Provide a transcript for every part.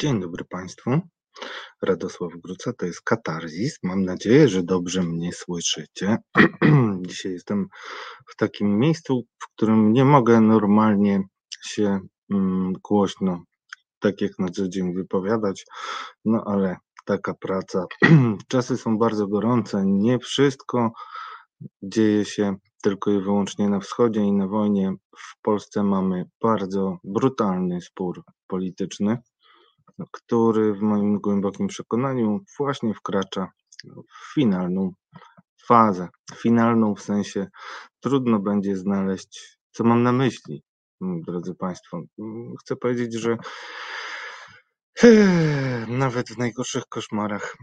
Dzień dobry Państwu. Radosław Gruca, to jest Katarzis. Mam nadzieję, że dobrze mnie słyszycie. Dzisiaj jestem w takim miejscu, w którym nie mogę normalnie się mm, głośno, tak jak na co dzień wypowiadać, no ale taka praca. Czasy są bardzo gorące, nie wszystko dzieje się tylko i wyłącznie na wschodzie i na wojnie. W Polsce mamy bardzo brutalny spór polityczny który w moim głębokim przekonaniu właśnie wkracza w finalną fazę. Finalną w sensie trudno będzie znaleźć, co mam na myśli, drodzy Państwo. Chcę powiedzieć, że nawet w najgorszych koszmarach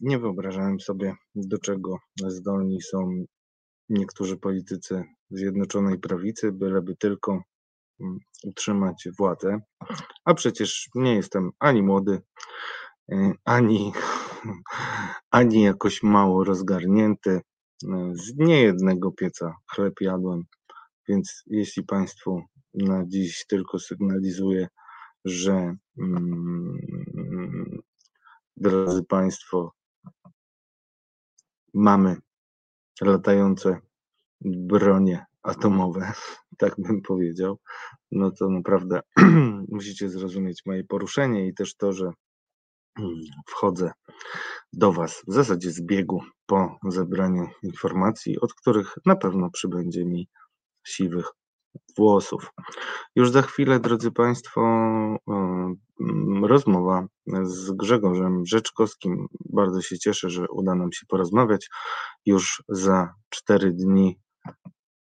nie wyobrażałem sobie, do czego zdolni są niektórzy politycy Zjednoczonej Prawicy, byleby tylko Mm, utrzymać władzę, a przecież nie jestem ani młody, y, ani, ani jakoś mało rozgarnięty. Y, z niejednego pieca chleb jadłem, więc jeśli Państwu na dziś tylko sygnalizuję, że mm, drodzy Państwo, mamy latające bronie atomowe, tak bym powiedział, no to naprawdę musicie zrozumieć moje poruszenie i też to, że mm, wchodzę do Was w zasadzie z biegu po zebraniu informacji, od których na pewno przybędzie mi siwych włosów. Już za chwilę, drodzy Państwo, mm, rozmowa z Grzegorzem Rzeczkowskim. Bardzo się cieszę, że uda nam się porozmawiać. Już za cztery dni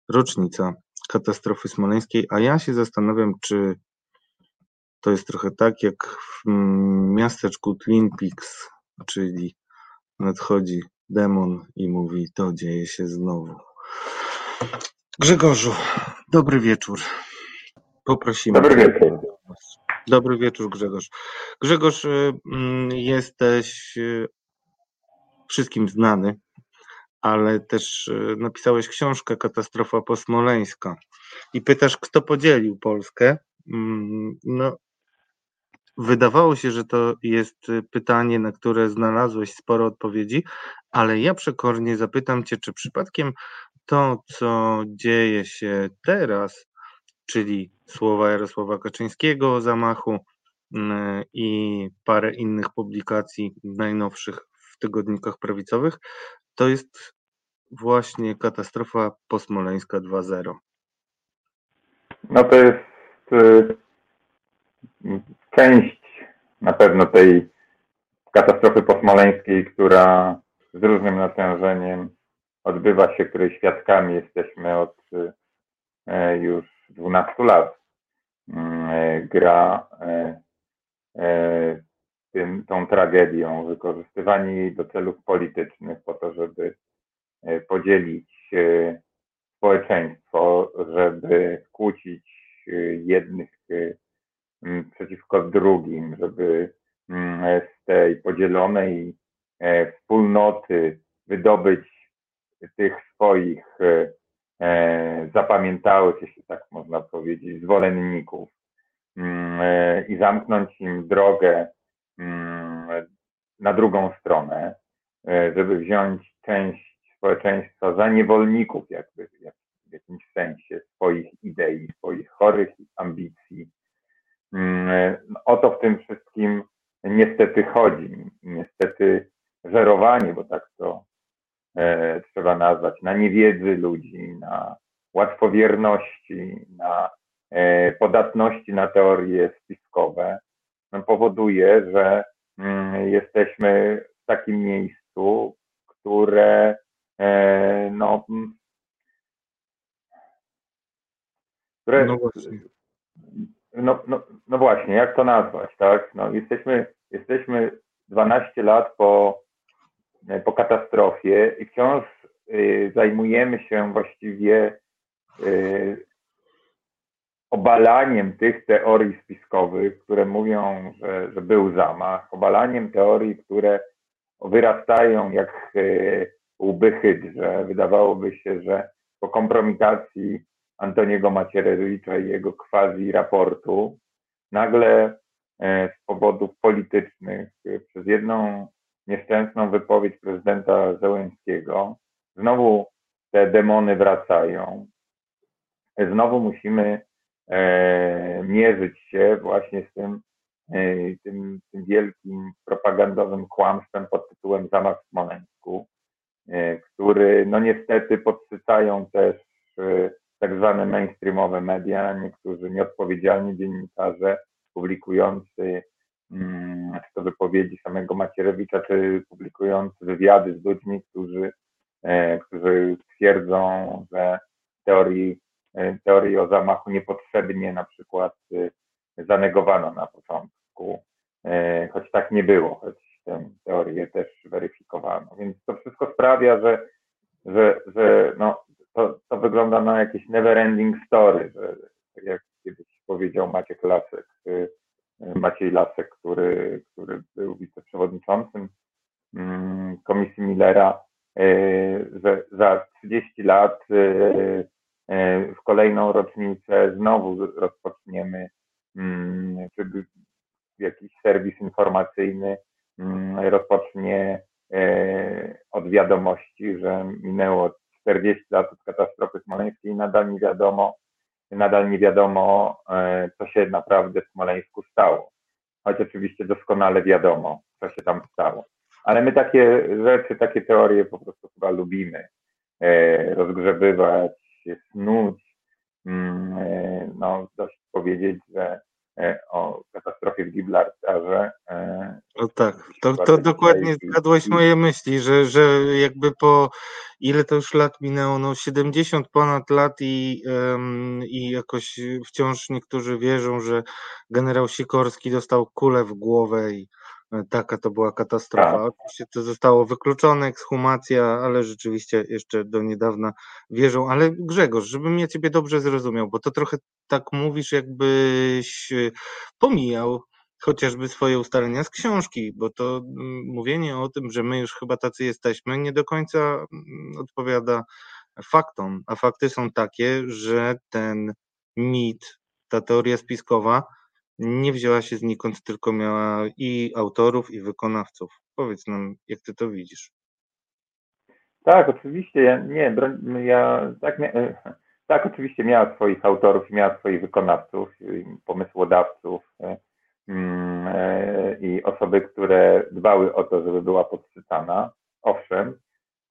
rocznica katastrofy smoleńskiej, a ja się zastanawiam, czy to jest trochę tak jak w miasteczku Twin Peaks, czyli nadchodzi demon i mówi, to dzieje się znowu. Grzegorzu, dobry wieczór. Poprosimy. Dobry wieczór. Dobry wieczór, Grzegorz. Grzegorz, y, mm, jesteś y, wszystkim znany ale też e, napisałeś książkę Katastrofa posmoleńska i pytasz, kto podzielił Polskę. Mm, no, wydawało się, że to jest pytanie, na które znalazłeś sporo odpowiedzi, ale ja przekornie zapytam Cię, czy przypadkiem to, co dzieje się teraz, czyli słowa Jarosława Kaczyńskiego o zamachu mm, i parę innych publikacji najnowszych w tygodnikach prawicowych, to jest właśnie katastrofa posmoleńska 2.0. No to jest y, część na pewno tej katastrofy posmoleńskiej, która z różnym natężeniem odbywa się, której świadkami jesteśmy od y, już 12 lat. Y, gra tym, tą tragedią, wykorzystywani do celów politycznych po to, żeby podzielić e, społeczeństwo, żeby kłócić e, jednych przeciwko drugim, żeby z tej podzielonej wspólnoty wydobyć tych swoich zapamiętałych, jeśli tak można powiedzieć, zwolenników i zamknąć im drogę na drugą stronę, żeby wziąć część społeczeństwa za niewolników jakby w jakimś sensie swoich idei, swoich chorych ambicji. Mm, o to w tym wszystkim niestety chodzi. Niestety żerowanie, bo tak to e, trzeba nazwać, na niewiedzy ludzi, na łatwowierności, na e, podatności na teorie spiskowe no, powoduje, że mm, jesteśmy w takim miejscu, które no, mm. które, no, właśnie. No, no, no właśnie, jak to nazwać, tak? No, jesteśmy, jesteśmy 12 lat po, e, po katastrofie i wciąż y, zajmujemy się właściwie y, obalaniem tych teorii spiskowych, które mówią, że, że był zamach, obalaniem teorii, które wyrastają jak y, łby hydrze. Wydawałoby się, że po kompromitacji Antoniego Macierewicza i jego quasi raportu nagle z powodów politycznych przez jedną nieszczęsną wypowiedź prezydenta Zełenskiego. Znowu te demony wracają. Znowu musimy e, mierzyć się właśnie z tym, e, tym, tym, wielkim propagandowym kłamstwem pod tytułem Zamach w Smoleńsku, e, który no niestety podsycają też e, tak zwane mainstreamowe media, niektórzy nieodpowiedzialni dziennikarze publikujący mm, czy to wypowiedzi samego Macierewicza, czy publikujący wywiady z ludźmi, którzy, e, którzy twierdzą, że teorii, e, teorii o zamachu niepotrzebnie na przykład e, zanegowano na początku, choć tak nie było, choć tę teorię też weryfikowano. Więc to wszystko sprawia, że, że, że no, to, to wygląda na jakieś never ending story, że tak jak kiedyś powiedział Maciek Lasek, y, Maciej Lasek, który, który był wiceprzewodniczącym mm, Komisji Millera, y, że za 30 lat y, w kolejną rocznicę znowu rozpoczniemy mm, czy jakiś serwis informacyjny rozpocznie od wiadomości, że minęło 40 lat od katastrofy smoleńskiej i nadal nie wiadomo, nadal nie wiadomo, e, co się naprawdę w Smoleńsku stało. Choć oczywiście doskonale wiadomo, co się tam stało. Ale my takie rzeczy, takie teorie po prostu chyba lubimy e, rozgrzebywać, snuć. Mm, e, no, dość powiedzieć, że o katastrofie w Gibraltarze. No tak, to, to dokładnie zgadłeś moje myśli, że, że jakby po ile to już lat minęło, no 70 ponad lat i, i jakoś wciąż niektórzy wierzą, że generał Sikorski dostał kulę w głowę i e, taka to była katastrofa. Tak. Oczywiście to zostało wykluczone, ekshumacja, ale rzeczywiście jeszcze do niedawna wierzą. Ale Grzegorz, żebym ja ciebie dobrze zrozumiał, bo to trochę tak mówisz, jakbyś pomijał chociażby swoje ustalenia z książki, bo to mm, mówienie o tym, że my już chyba tacy jesteśmy, nie do końca mm, odpowiada faktom, a fakty są takie, że ten mit, ta teoria spiskowa nie wzięła się znikąd, tylko miała i autorów, i wykonawców. Powiedz nam, jak ty to widzisz. Tak, oczywiście. Nie, ja tak, tak, oczywiście miała swoich autorów miała swoich wykonawców, pomysłodawców. Mm, e, i osoby, które dbały o to, żeby była podsycana. Owszem,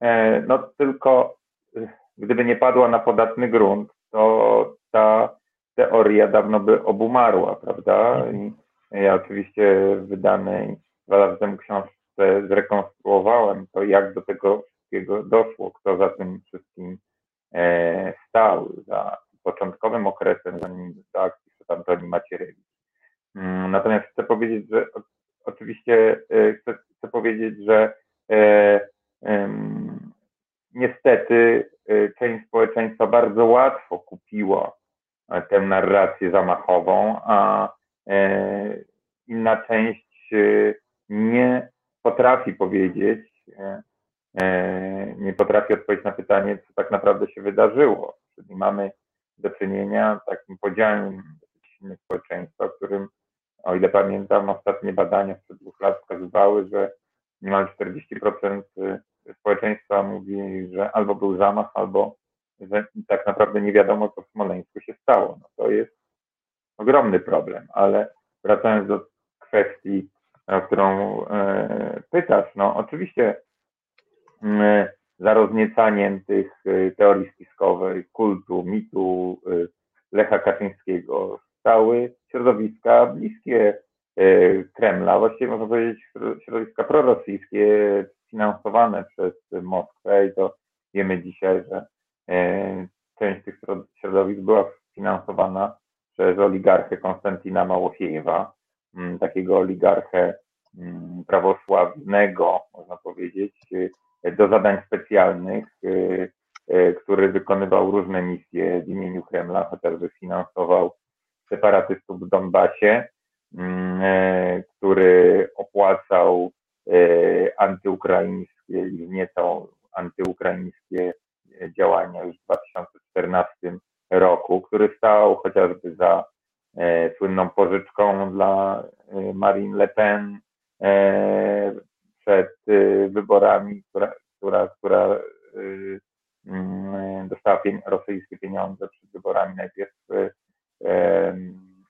e, no tylko e, gdyby nie padła na podatny grunt, to ta teoria dawno by obumarła, prawda? I ja oczywiście w wydanej dwa lata temu książce zrekonstruowałem to, jak do tego wszystkiego doszło, kto za tym wszystkim stał, za początkowym okresem, zanim do akcji przed Antoni Macierewicz. Mm, natomiast chcę powiedzieć, że oczywiście e, chcę, chcę powiedzieć, że e, niestety e, część społeczeństwa bardzo łatwo kupiła tę narrację zamachową, a inna część nie potrafi powiedzieć, nie potrafi odpowiedzieć na pytanie, co tak naprawdę się wydarzyło. Czyli mamy do czynienia z takim podziałem społeczeństwa, w którym o ile pamiętam, ostatnie badania sprzed dwóch lat wskazywały, że niemal 40% y, społeczeństwa mówi, że albo był zamach, albo że tak naprawdę nie wiadomo, co w Smoleńsku się stało. No to jest ogromny problem, ale wracając do kwestii, o którą e, pytasz, no oczywiście e, za rozniecaniem tych e, teorii spiskowych, kultu, mitu Lecha Kaczyńskiego stały środowiska bliskie e, Kremla, właściwie można powiedzieć środowiska prorosyjskie, finansowane przez Moskwę i to wiemy dzisiaj, że e, część tych środowisk była finansowana przez oligarchę Konstantina Małofiejewa, takiego oligarchę prawosławnego, można powiedzieć, e, do zadań specjalnych, który wykonywał różne misje w imieniu Kremla, chociażby finansował separatystów w Donbasie, mm, e, który opłacał e, antyukraińskie i wzniecał antyukraińskie działania już w 2014 roku, który stał chociażby za e, słynną pożyczką dla Marine Le Pen przed wyborami, która, która, która mm, dostała rosyjskie pieniądze przed wyborami najpierw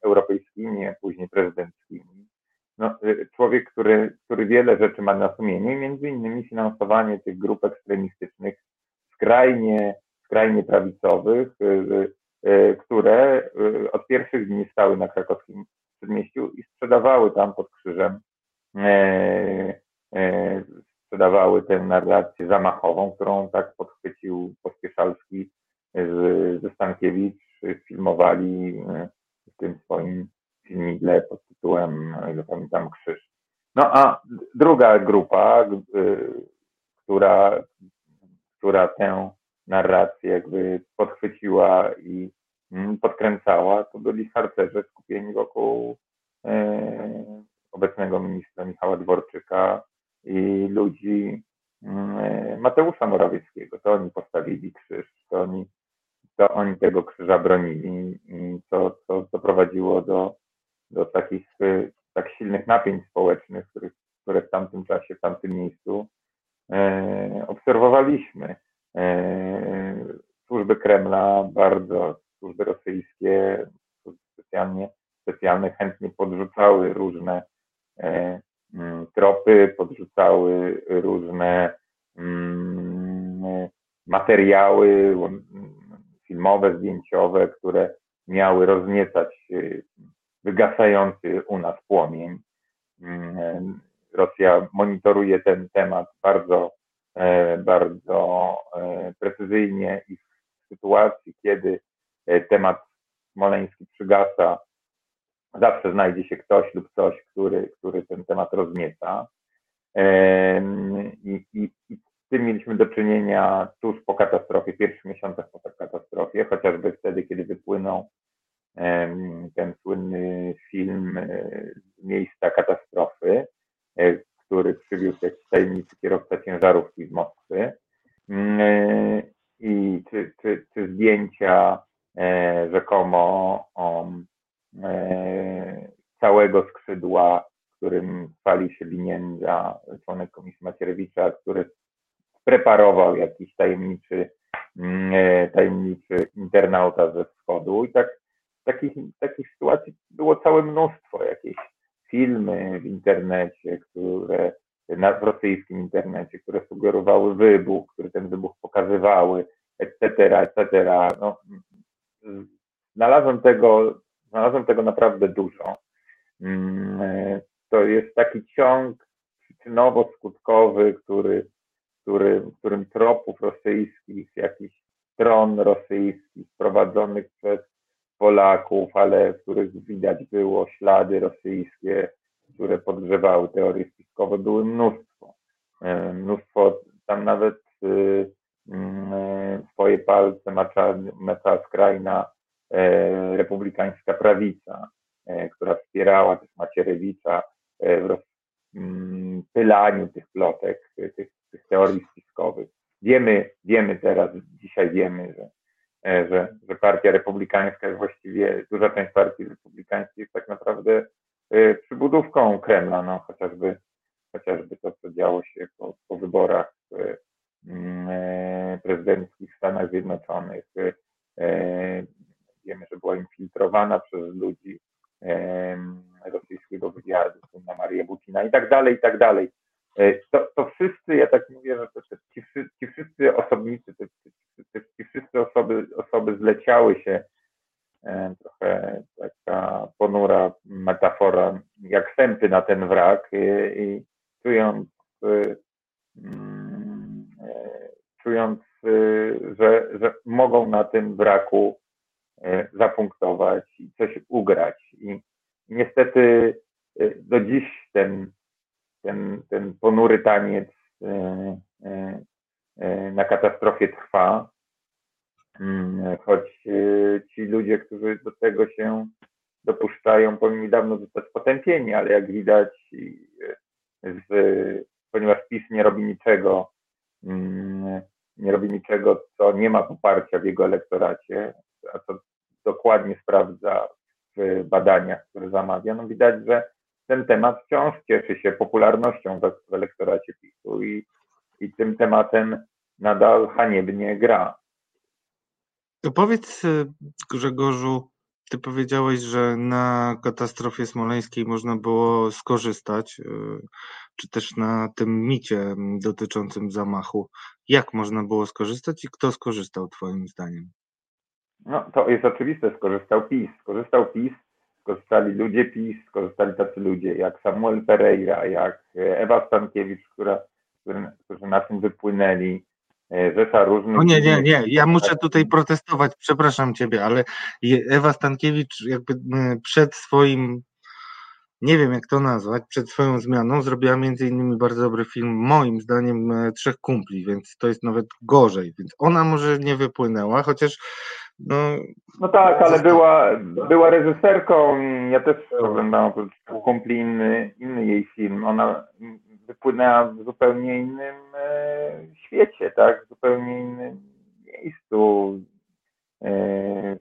europejskimi, a później prezydenckimi. No, człowiek, który, który wiele rzeczy ma na sumieniu, między innymi finansowanie tych grup ekstremistycznych skrajnie, skrajnie prawicowych, które od pierwszych dni stały na krakowskim przedmieściu i sprzedawały tam pod krzyżem e, e, sprzedawały tę narrację zamachową, którą tak podchwycił Pospieszalski ze Stankiewicz, filmowali w tym swoim filmidle pod tytułem, ile pamiętam, Krzyż. No a druga grupa, która, która tę narrację jakby podchwyciła i mm, podkręcała, to byli harcerze skupieni wokół e, obecnego ministra Michała Dworczyka i ludzi mm, Mateusza Morawieckiego. To oni postawili krzyż, to oni, to oni tego krzyża bronili, co, co doprowadziło do, do takich tak silnych napięć społecznych, których, które w tamtym czasie, w tamtym miejscu e, obserwowaliśmy. E, służby Kremla bardzo, służby rosyjskie specjalnie, specjalnie chętnie podrzucały różne e, mm, tropy, podrzucały różne mm, materiały filmowe, zdjęciowe, które miały rozniecać e, wygasający u nas płomień. Mm, Rosja monitoruje ten temat bardzo precyzyjnie i w sytuacji, kiedy temat smoleński przygasa, zawsze znajdzie się ktoś lub coś, który, który ten temat roznieca. I, i, I z tym mieliśmy do czynienia tuż po katastrofie, pierwszych miesiącach po katastrofie, chociażby wtedy, kiedy wypłynął ten słynny film z miejsca katastrofy, e, który przywiózł jakiś tajemniczy kierowca ciężarówki z Moskwy. I czy, czy, czy zdjęcia e, rzekomo e, całego skrzydła, którym chwali się Liniędza, członek Komisji Macierewicza, który preparował jakiś tajemniczy, mm, tajemniczy internauta ze wschodu. I tak takich, takich sytuacji było całe mnóstwo. Jakieś filmy w internecie, które na, w rosyjskim internecie, które sugerowały wybuch, które ten wybuch pokazywały, etc., etc. No, znalazłem tego, znalazłem tego naprawdę dużo. Mm, to jest taki ciąg przyczynowo-skutkowy, który, który, którym tropów rosyjskich, jakichś stron rosyjskich prowadzonych przez Polaków, ale w których widać było ślady rosyjskie, które podgrzewały teorie spiskowe, było mnóstwo. E, mnóstwo, tam nawet y, e, swoje palce macza, skrajna e, republikańska prawica, która wspierała też Macierewicza w rozpylaniu mm, tych plotek, tych, tych teorii spiskowych. Wiemy, wiemy teraz, dzisiaj wiemy, że E, że, że partia republikańska jest właściwie, duża część partii republikańskiej jest tak naprawdę e, przybudówką Kremla, no chociażby, chociażby to, co działo się po, po wyborach mm, e, prezydenckich w Stanach Zjednoczonych. Wiemy, że była infiltrowana przez ludzi rosyjskiego wywiadu, na Maria Butina i tak dalej, i tak dalej. To, to wszyscy, ja tak mówię, że to, ci, ci wszyscy osobnicy, ci wszyscy osoby, osoby zleciały się, e, trochę taka ponura metafora, jak sępy na ten wrak i, i czując, e, mm, e, czując, że, że mogą na tym wraku zapunktować i coś ugrać. I niestety do dziś ten, ten, ten ponury taniec na katastrofie trwa. Mm, choć ci ludzie, którzy do tego się dopuszczają, powinni dawno zostać potępieni, ale jak widać, z, ponieważ PiS nie robi niczego, mm, nie robi niczego, co nie ma poparcia w jego elektoracie, a co dokładnie sprawdza w badaniach, które zamawia, no widać, że ten temat wciąż cieszy się popularnością w elektoracie PiSu i, i tym tematem nadal haniebnie gra. Powiedz Grzegorzu, ty powiedziałeś, że na katastrofie smoleńskiej można było skorzystać, czy też na tym micie dotyczącym zamachu. Jak można było skorzystać i kto skorzystał Twoim zdaniem? No, to jest oczywiste, skorzystał PiS. Skorzystał PiS, skorzystali ludzie PiS, skorzystali tacy ludzie jak Samuel Pereira, jak Ewa Stankiewicz, która, którzy na tym wypłynęli, e, różnych... O nie, nie, nie, ja muszę tutaj protestować, przepraszam Ciebie, ale Ewa Stankiewicz jakby przed swoim nie wiem jak to nazwać, przed swoją zmianą zrobiła między innymi bardzo dobry film, moim zdaniem e, Trzech Kumpli, więc to jest nawet gorzej, więc ona może nie wypłynęła, chociaż no... No tak, ale była, była reżyserką, ja też oglądałam Kumpli inny, inny jej film, ona wypłynęła w zupełnie innym e, świecie, tak, w zupełnie innym miejscu, e,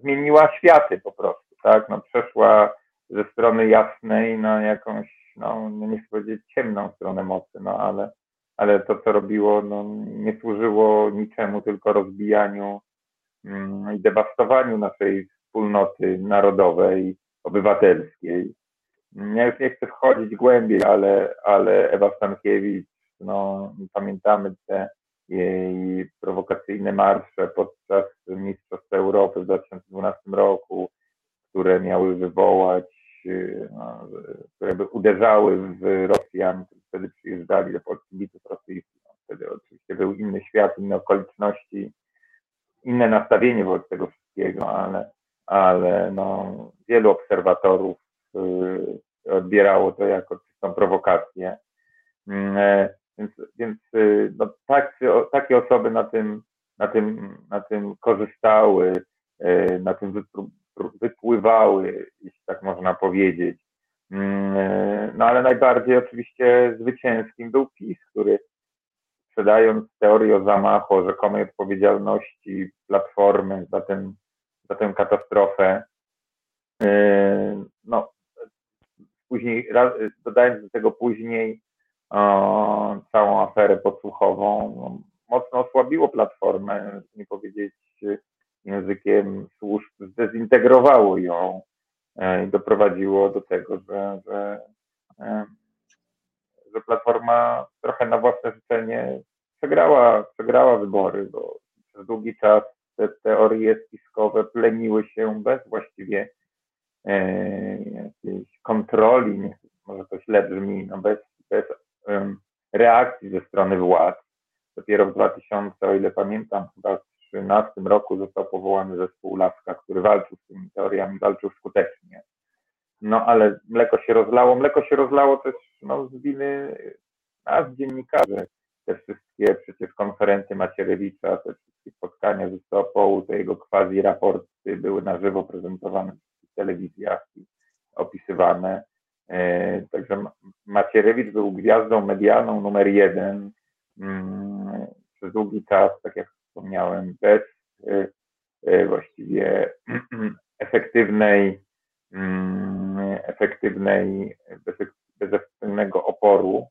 zmieniła światy po prostu, tak, no przeszła ze strony jasnej na jakąś, no nie chcę powiedzieć ciemną stronę mocy, no ale, ale to, co robiło, no, nie służyło niczemu, tylko rozbijaniu mm, i dewastowaniu naszej wspólnoty narodowej, obywatelskiej. Ja już nie chcę wchodzić głębiej, ale, ale Ewa Stankiewicz, no, pamiętamy te jej prowokacyjne marsze podczas Mistrzostw Europy w 2012 roku, które miały wywołać no, które by uderzały w Rosjan, którzy wtedy przyjeżdżali do Polski, biców rosyjskich. No, wtedy oczywiście był inny świat, inne okoliczności, inne nastawienie wobec tego wszystkiego, ale, ale no, wielu obserwatorów odbierało to jako czystą prowokację. Mm, e, więc, więc y, no, tak, takie osoby na tym, na tym, na tym korzystały, y, na tym wypływały, jeśli tak można powiedzieć. Mm, no ale najbardziej oczywiście zwycięskim był PiS, który sprzedając teorię o zamachu, o rzekomej odpowiedzialności Platformy za, ten, za tę katastrofę, no, później, dodając do tego później o, całą aferę podsłuchową, no, mocno osłabiło Platformę, nie powiedzieć językiem służb zdezintegrowało ją e, i doprowadziło do tego, że, że, e, że Platforma trochę na własne życzenie przegrała, przegrała wybory, bo przez długi czas te teorie spiskowe pleniły się bez właściwie e, kontroli, nie, może to źle brzmi, no bez, bez um, reakcji ze strony władz. Dopiero w 2000, o ile pamiętam, chyba 2013 roku został powołany zespół Laska, który walczył z tymi teoriami, walczył skutecznie. No ale mleko się rozlało. Mleko się rozlało też no, z winy nas, dziennikarzy. Te wszystkie przecież konferencje Macierewicza, te wszystkie spotkania ze Stopołu, te jego quasi raporty były na żywo prezentowane w telewizjach i opisywane. E, także Macierewicz był gwiazdą medialną numer jeden mm, przez długi czas, tak jak wspomniałem, bez y, y, właściwie efektywnej, mm, efektywnej, bez, bez efektywnego oporu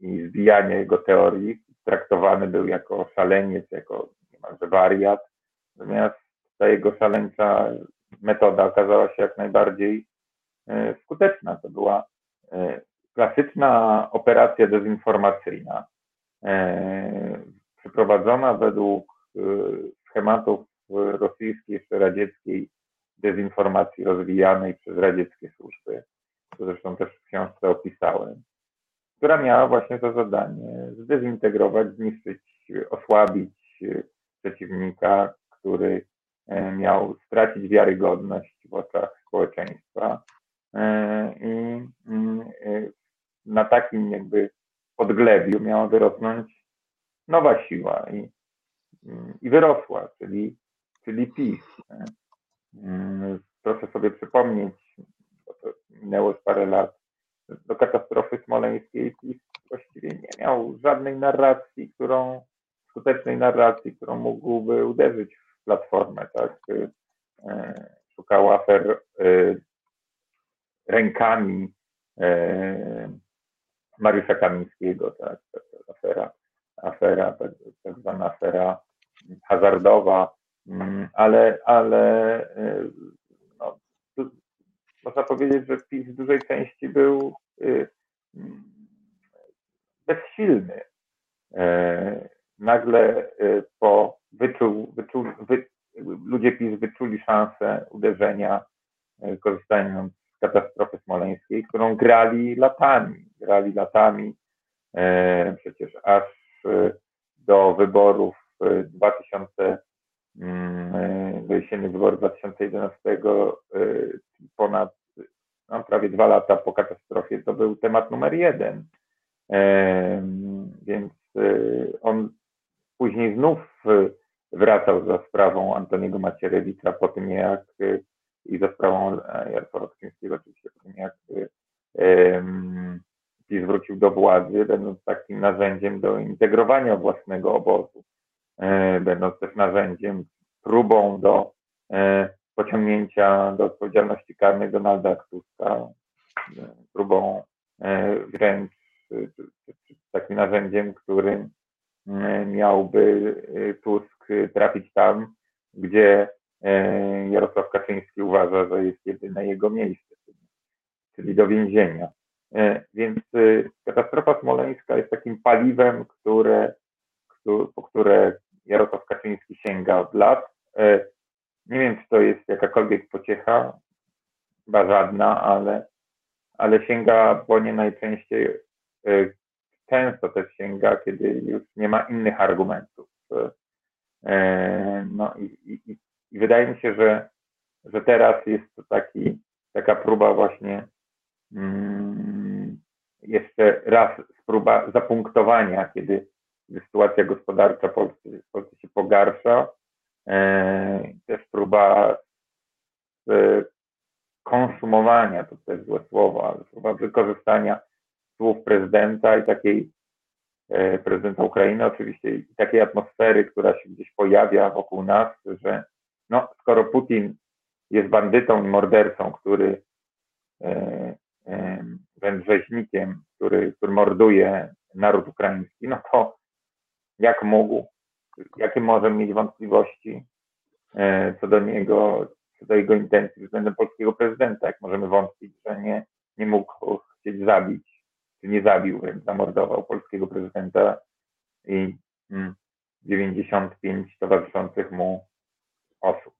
i zbijania jego teorii, traktowany był jako szaleniec, jako niemalże wariat, natomiast ta jego szaleńcza metoda okazała się jak najbardziej skuteczna. To była klasyczna operacja dezinformacyjna przeprowadzona według schematów rosyjskiej czy radzieckiej dezinformacji rozwijanej przez radzieckie służby, to zresztą też w książce opisałem, która miała właśnie to zadanie zdezintegrować, zniszczyć, osłabić przeciwnika, który e, miał stracić wiarygodność w oczach społeczeństwa e, i e, na takim jakby podglebiu miała wyrosnąć nowa siła i, i wyrosła, czyli, czyli PiS. Proszę sobie przypomnieć, bo to minęło już parę lat, do katastrofy smoleńskiej PiS właściwie nie miał żadnej narracji, którą, skutecznej narracji, którą mógłby uderzyć platformę, tak? E, szukał afer e, rękami Mariusza Kamińskiego, tak, afera, afera tak, tak zwana afera hazardowa, mm, ale, ale no, można powiedzieć, że PiS w dużej części był y, bezsilny. Nagle y, po wyczuł, wyczuł, wy, ludzie PiS wyczuli szansę uderzenia, y, korzystając z katastrofy smoleńskiej, którą grali latami. Grali latami e, przecież aż do wyborów 2000 mm, do jesiennych wyborów 2011 ponad no, prawie dwa lata po katastrofie to był temat numer jeden. Więc y, on później znów wracał za sprawą Antoniego Macierewicza po tym jak y, i za sprawą Jarosława Kaczyńskiego oczywiście po tym jak PiS wrócił do władzy, będąc takim narzędziem do integrowania własnego obozu, e, będąc też narzędziem, próbą do e, pociągnięcia do odpowiedzialności karnej Donalda Tuska, próbą e, wręcz takim narzędziem, którym e, miałby e, Tusk trafić tam, gdzie Jarosław Kaczyński uważa, że jest jedyne jego miejsce, czyli do więzienia. Więc katastrofa smoleńska jest takim paliwem, które, po które Jarosław Kaczyński sięga od lat. Nie wiem, czy to jest jakakolwiek pociecha, chyba żadna, ale, ale sięga po nie najczęściej, często też sięga, kiedy już nie ma innych argumentów. E, no i, i, i wydaje mi się, że, że teraz jest to taki, taka próba właśnie mm, jeszcze raz próba zapunktowania, kiedy sytuacja gospodarcza Polski, Polski się pogarsza, E, też próba e, konsumowania, to też złe słowo, ale próba wykorzystania słów prezydenta i takiej e, prezydenta Ukrainy oczywiście i takiej atmosfery, która się gdzieś pojawia wokół nas, że no, skoro Putin jest bandytą i mordercą, który wręcz rzeźnikiem, który, który morduje naród ukraiński, no to jak mógł jakie możemy mieć wątpliwości e, co do niego, co do jego intencji względem polskiego prezydenta, jak możemy wątpić, że nie, nie mógł chcieć zabić, nie zabił, wręcz zamordował polskiego prezydenta i 95 mm, towarzyszących mu osób.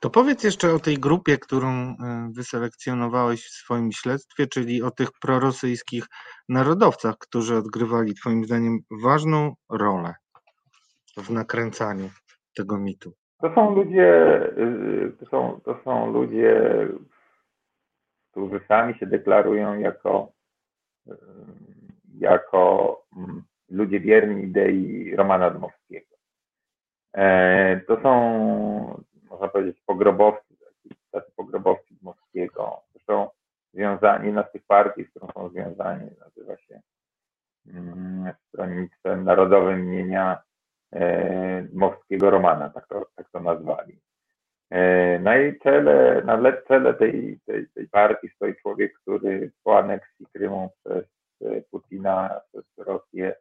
To powiedz jeszcze o tej grupie, którą e, wyselekcjonowałeś w swoim śledztwie, czyli o tych prorosyjskich narodowcach, którzy odgrywali Twoim zdaniem ważną rolę w nakręcaniu tego mitu. To są ludzie, y, to są, to są ludzie, którzy sami się deklarują jako, jako mm, ludzie wierni idei Romana Dmowskiego. E, to są można powiedzieć, pogrobowcy, tacy pogrobowcy Dmowskiego. Zresztą związani, jedna z tych partii, z którą są związani, nazywa się mm, Stronnictwem Narodowym imienia e, Dmowskiego Romana, tak to, tak to nazwali. E, na jej czele, na czele tej, tej, tej partii stoi człowiek, który po aneksji Krymu przez e, Putina, przez Rosję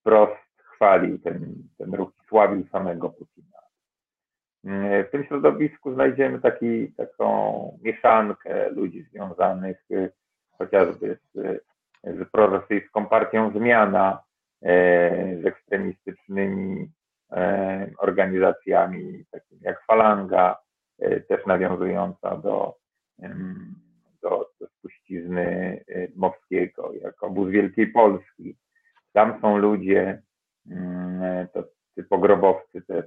wprost chwalił ten, ten ruch, sławił samego Putina. W tym środowisku znajdziemy taki, taką mieszankę ludzi związanych chociażby z, z prorosyjską partią Zmiana, e, z ekstremistycznymi e, organizacjami takimi jak Falanga, e, też nawiązująca do, do, do spuścizny Mowskiego, jak obóz Wielkiej Polski. Tam są ludzie, mm, to pogrobowcy też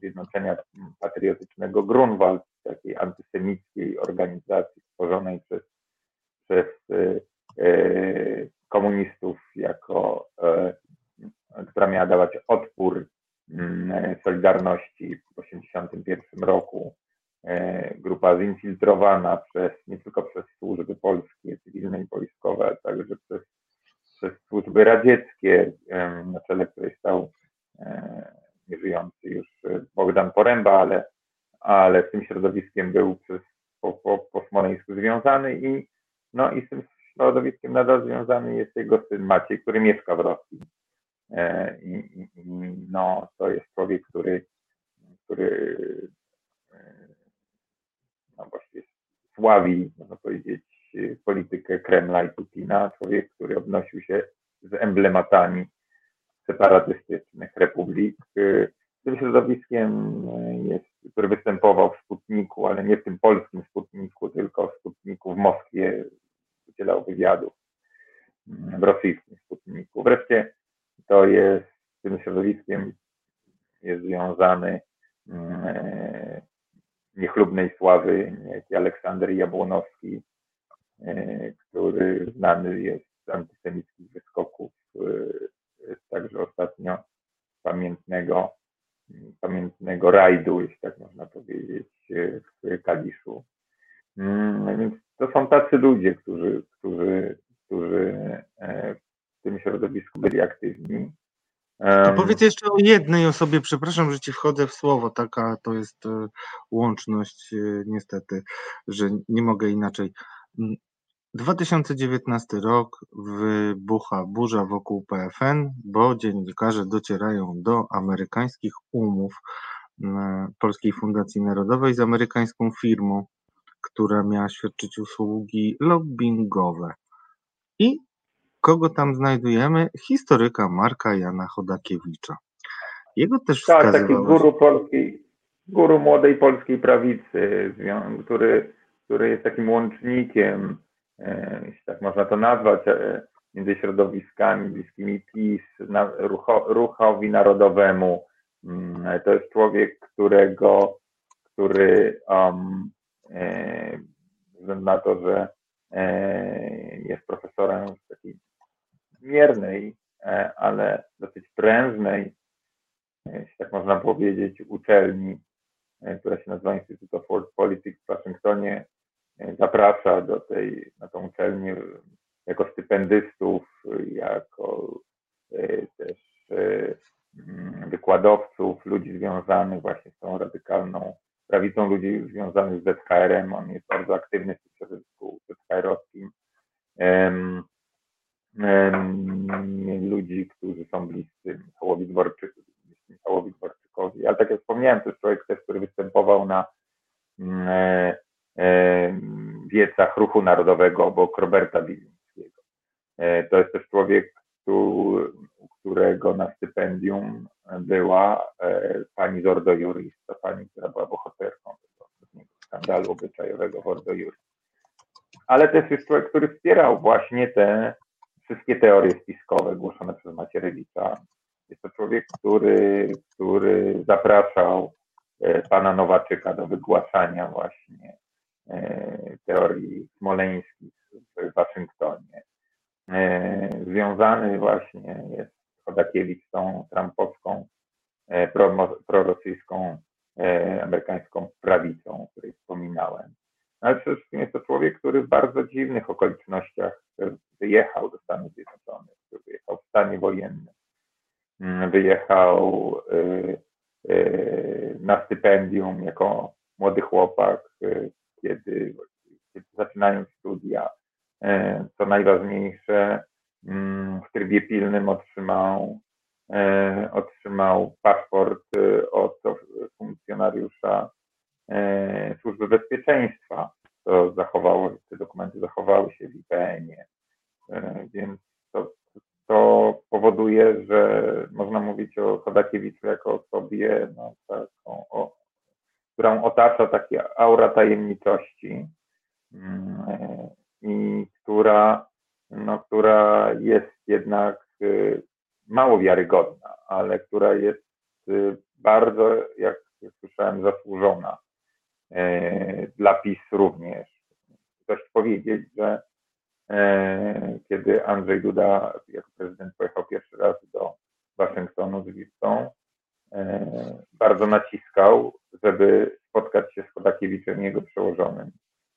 Zjednoczenia Patriotycznego Grunwald, takiej antysemickiej organizacji stworzonej przez, przez e, e komunistów, jako, e, która miała dawać odpór Solidarności w 1981 roku. E, grupa zinfiltrowana przez, nie tylko przez służby polskie, cywilne i wojskowe, ale także przez, przez służby radzieckie, na czele której stał nieżyjący już e, Bogdan Poręba, ale, ale z tym środowiskiem był przez, po, po, Smoleńsku związany i, no, i z tym środowiskiem nadal związany jest jego syn Maciej, który mieszka w Rosji. E, I, i, no, to jest człowiek, który, który e, no sławi, można powiedzieć, politykę Kremla i Putina. Człowiek, który odnosił się z emblematami separatystycznych republik. Tym środowiskiem jest, który występował w Sputniku, ale nie w tym polskim Sputniku, tylko w Sputniku w Moskwie, udzielał wywiadów w rosyjskim Sputniku. Wreszcie to jest z tym środowiskiem jest związany e, niechlubnej sławy niejaki Aleksander Jabłonowski, e, który znany jest z antysemickich wyskoków, e, także ostatnio pamiętnego, pamiętnego rajdu, jeśli tak można powiedzieć, w Kadiszu. Mm, więc to są tacy ludzie, którzy, którzy, którzy tym środowisku byli aktywni. Powiedz jeszcze o jednej osobie, przepraszam, że ci wchodzę w słowo, taka to jest e, łączność e, niestety, że nie mogę inaczej. 2019 mm, rok wybucha burza wokół PFN, bo dziennikarze docierają do amerykańskich umów Polskiej Fundacji Narodowej z amerykańską firmą, która miała świadczyć usługi lobbyingowe. I kogo tam znajdujemy? Historyka Marka Jana Chodakiewicza. Jego też Tak, taki guru polskiej, guru młodej polskiej prawicy, który, który jest takim łącznikiem, e, jeśli tak można to nazwać, e, między środowiskami bliskimi PiS, rucho, ruchowi narodowemu. Mm, to jest człowiek, którego, który um, e, na to, że jest profesorem takiej miernej, e, ale dosyć prężnej, e, jeśli tak można powiedzieć, uczelni, e, która się nazywa Institute of World Politics w Waszyngtonie, zaprasza do tej, na tą uczelnię jako stypendystów, jako też mm, wykładowców, ludzi związanych właśnie z tą radykalną prawicą, ludzi związanych z ZHR-em. On jest bardzo aktywny w tym środowisku ZHR-owskim ludzi, którzy są bliscy Michałowi, Dworczykowi, Michałowi Dworczykowi. Ale tak jak wspomniałem, to jest człowiek też, który występował na mm, e, e, wiecach Ruchu Narodowego obok Roberta Bilińskiego. E, to jest też człowiek, u którego na stypendium była pani Zordo Juris, ta pani, która była bohaterką tego skandalu obyczajowego w Ordo Juris. Ale też jest człowiek, który wspierał właśnie te wszystkie teorie spiskowe głoszone przez Macierewicza. Jest to człowiek, który, który zapraszał e, pana Nowaczyka do wygłaszania właśnie e, teorii smoleńskich w Waszyngtonie. E, związany właśnie jest Chodakiewicz z tą trumpowską, prorosyjską, amerykańską prawicą, o której wspominałem. Ale przede wszystkim jest to człowiek, który w bardzo dziwnych okolicznościach wyjechał do Stanów Zjednoczonych, wyjechał w stanie wojennym, mm, wyjechał y, y, na stypendium jako młody chłopak, y, kiedy, kiedy zaczynając studia, co najważniejsze, mm, w trybie pilnym otrzymał, otrzymał paszport od funkcjonariusza Służby Bezpieczeństwa. To zachowało, te dokumenty zachowały się w IPN-ie. E, więc to, to powoduje, że można mówić o Chodakiewiczu jako osobie, no, taką, o, którą otacza taka aura tajemniczości mm, e, i która, no, która jest jednak y, mało wiarygodna, ale która jest y, bardzo, jak słyszałem, zasłużona e, dla PiS również. Ktoś powiedzieć, że E, kiedy Andrzej Duda jako prezydent pojechał pierwszy raz do Waszyngtonu z listą, e, bardzo naciskał, żeby spotkać się z Chodakiewiczem, jego przełożonym,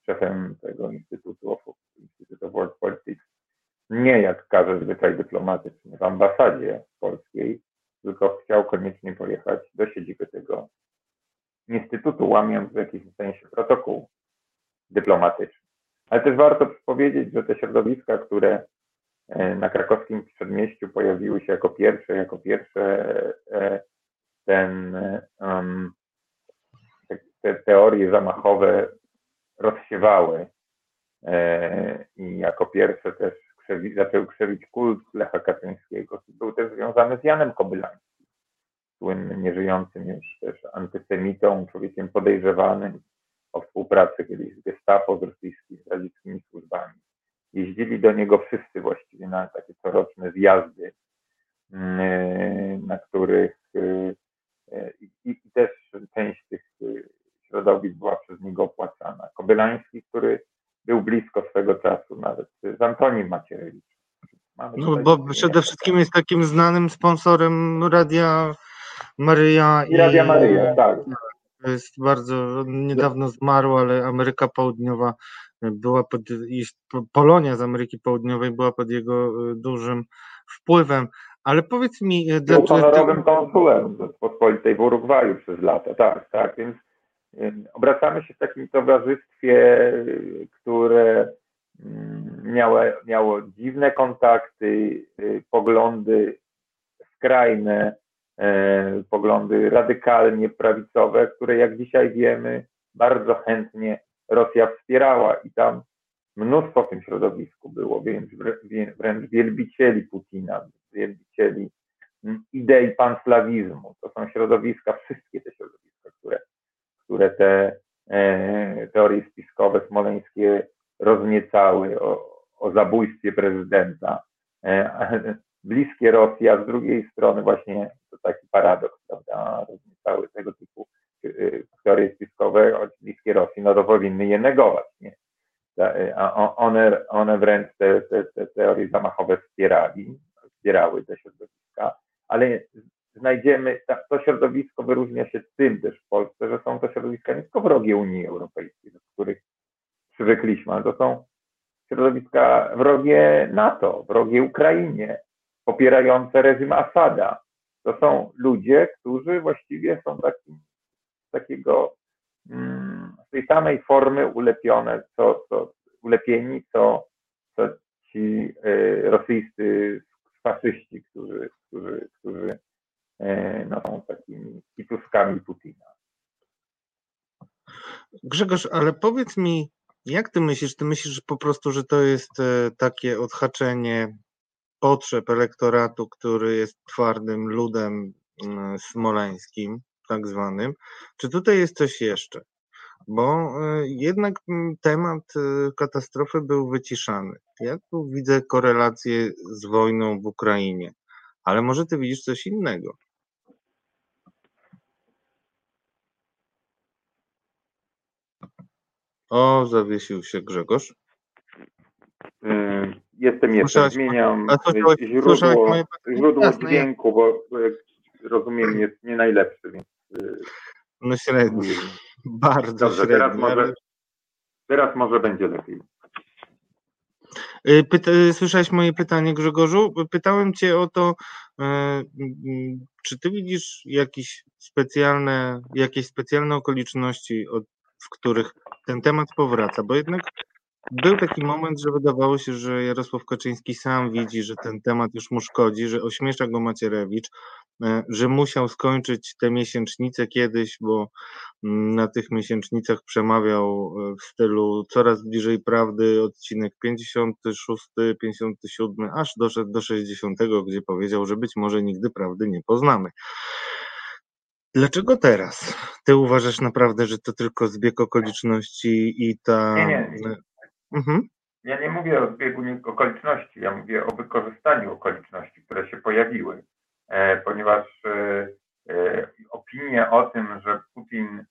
szefem tego Instytutu of, Institute of World Politics, nie jak każe zwyczaj dyplomatyczny w ambasadzie polskiej, tylko chciał koniecznie pojechać do siedziby tego instytutu, łamiąc w jakimś sensie protokół dyplomatyczny. Ale też warto powiedzieć, że te środowiska, które e, na krakowskim przedmieściu pojawiły się jako pierwsze, jako pierwsze e, ten, te, te teorie zamachowe rozsiewały e, i jako pierwsze też krzewi, zaczął krzewić kult Lecha Kaczyńskiego. Był też związany z Janem Kobylańskim, słynnym, nieżyjącym już też antysemitą, człowiekiem podejrzewanym o współpracę kiedyś z Gestapo, z rosyjskimi, radzieckimi służbami. Jeździli do niego wszyscy właściwie na takie coroczne zjazdy, mm, na których y, y, i, i też część tych y, środowisk była przez niego opłacana. Kobylański, który był blisko swego czasu nawet z Antonim Macierewicz. No bo przede wszystkim jest takim znanym sponsorem Radia Maryja. I Radia Maryja, tak. Jest bardzo, niedawno zmarł, ale Ameryka Południowa była pod, Polonia z Ameryki Południowej była pod jego y, dużym wpływem. Ale powiedz mi... Był dlaczego... honorowym konsulem Rzeczpospolitej w Urugwaju przez lata, tak, tak, więc Obracamy się w takim towarzystwie, które mm, miało, miało dziwne kontakty, y, poglądy skrajne, poglądy radykalnie prawicowe, które jak dzisiaj wiemy, bardzo chętnie Rosja wspierała i tam mnóstwo w tym środowisku było, więc wręcz wielbicieli Putina, wielbicieli idei panslawizmu. To są środowiska, wszystkie te środowiska, które które te e, teorie spiskowe smoleńskie rozniecały o, o zabójstwie prezydenta. E, bliskie Rosji, a z drugiej strony właśnie to taki paradoks, prawda, rozniecały tego typu e, teorie spiskowe, bliskie Rosji, no to powinny je negować, nie? A one, one wręcz te, te, te teorie zamachowe wspierali, wspierały te środowiska, ale znajdziemy, to środowisko wyróżnia się tym też w Polsce, że są to środowiska nie tylko wrogie Unii Europejskiej, do których przywykliśmy, ale to są środowiska wrogie NATO, wrogie Ukrainie, popierające reżim Asada. To są ludzie, którzy właściwie są takim, takiego, mm, z tej samej formy ulepione, co, co ulepieni, co, co ci y, rosyjscy faszyści, którzy, którzy, którzy E, no, są takimi kituskami Putina. Grzegorz, ale powiedz mi, jak ty myślisz? Ty myślisz po prostu, że to jest e, takie odhaczenie potrzeb elektoratu, który jest twardym ludem mm, smoleńskim, tak zwanym? Czy tutaj jest coś jeszcze? Bo e, jednak mm, temat katastrofy był wyciszany. Ja tu widzę korelację z wojną w Ukrainie, ale może ty widzisz coś innego. O, zawiesił się Grzegorz. Y, jestem, jestem. Zmieniam źródło, źródło dźwięku, bo rozumiem jest nie najlepszy, więc... Y, no średni. Bardzo Dobrze, średni. Teraz może, teraz może będzie lepiej. Y, pyta, słyszałeś moje pytanie, Grzegorzu? Pytałem Cię o to, czy Ty widzisz jakieś specjalne, jakieś specjalne okoliczności, w których ten temat powraca, bo jednak był taki moment, że wydawało się, że Jarosław Kaczyński sam widzi, że ten temat już mu szkodzi, że ośmiesza go Macierewicz, e, że musiał skończyć te miesięcznice kiedyś, bo mm, na tych miesięcznicach przemawiał e, w stylu coraz bliżej prawdy, odcinek 56, 57, aż doszedł do 60, gdzie powiedział, że być może nigdy prawdy nie poznamy. Dlaczego teraz? Ty uważasz naprawdę, że to tylko zbieg okoliczności i ta. Nie, nie. Mhm. Ja nie mówię o zbiegu okoliczności, ja mówię o wykorzystaniu okoliczności, które się pojawiły, e, ponieważ e, e, opinie o tym, że Putin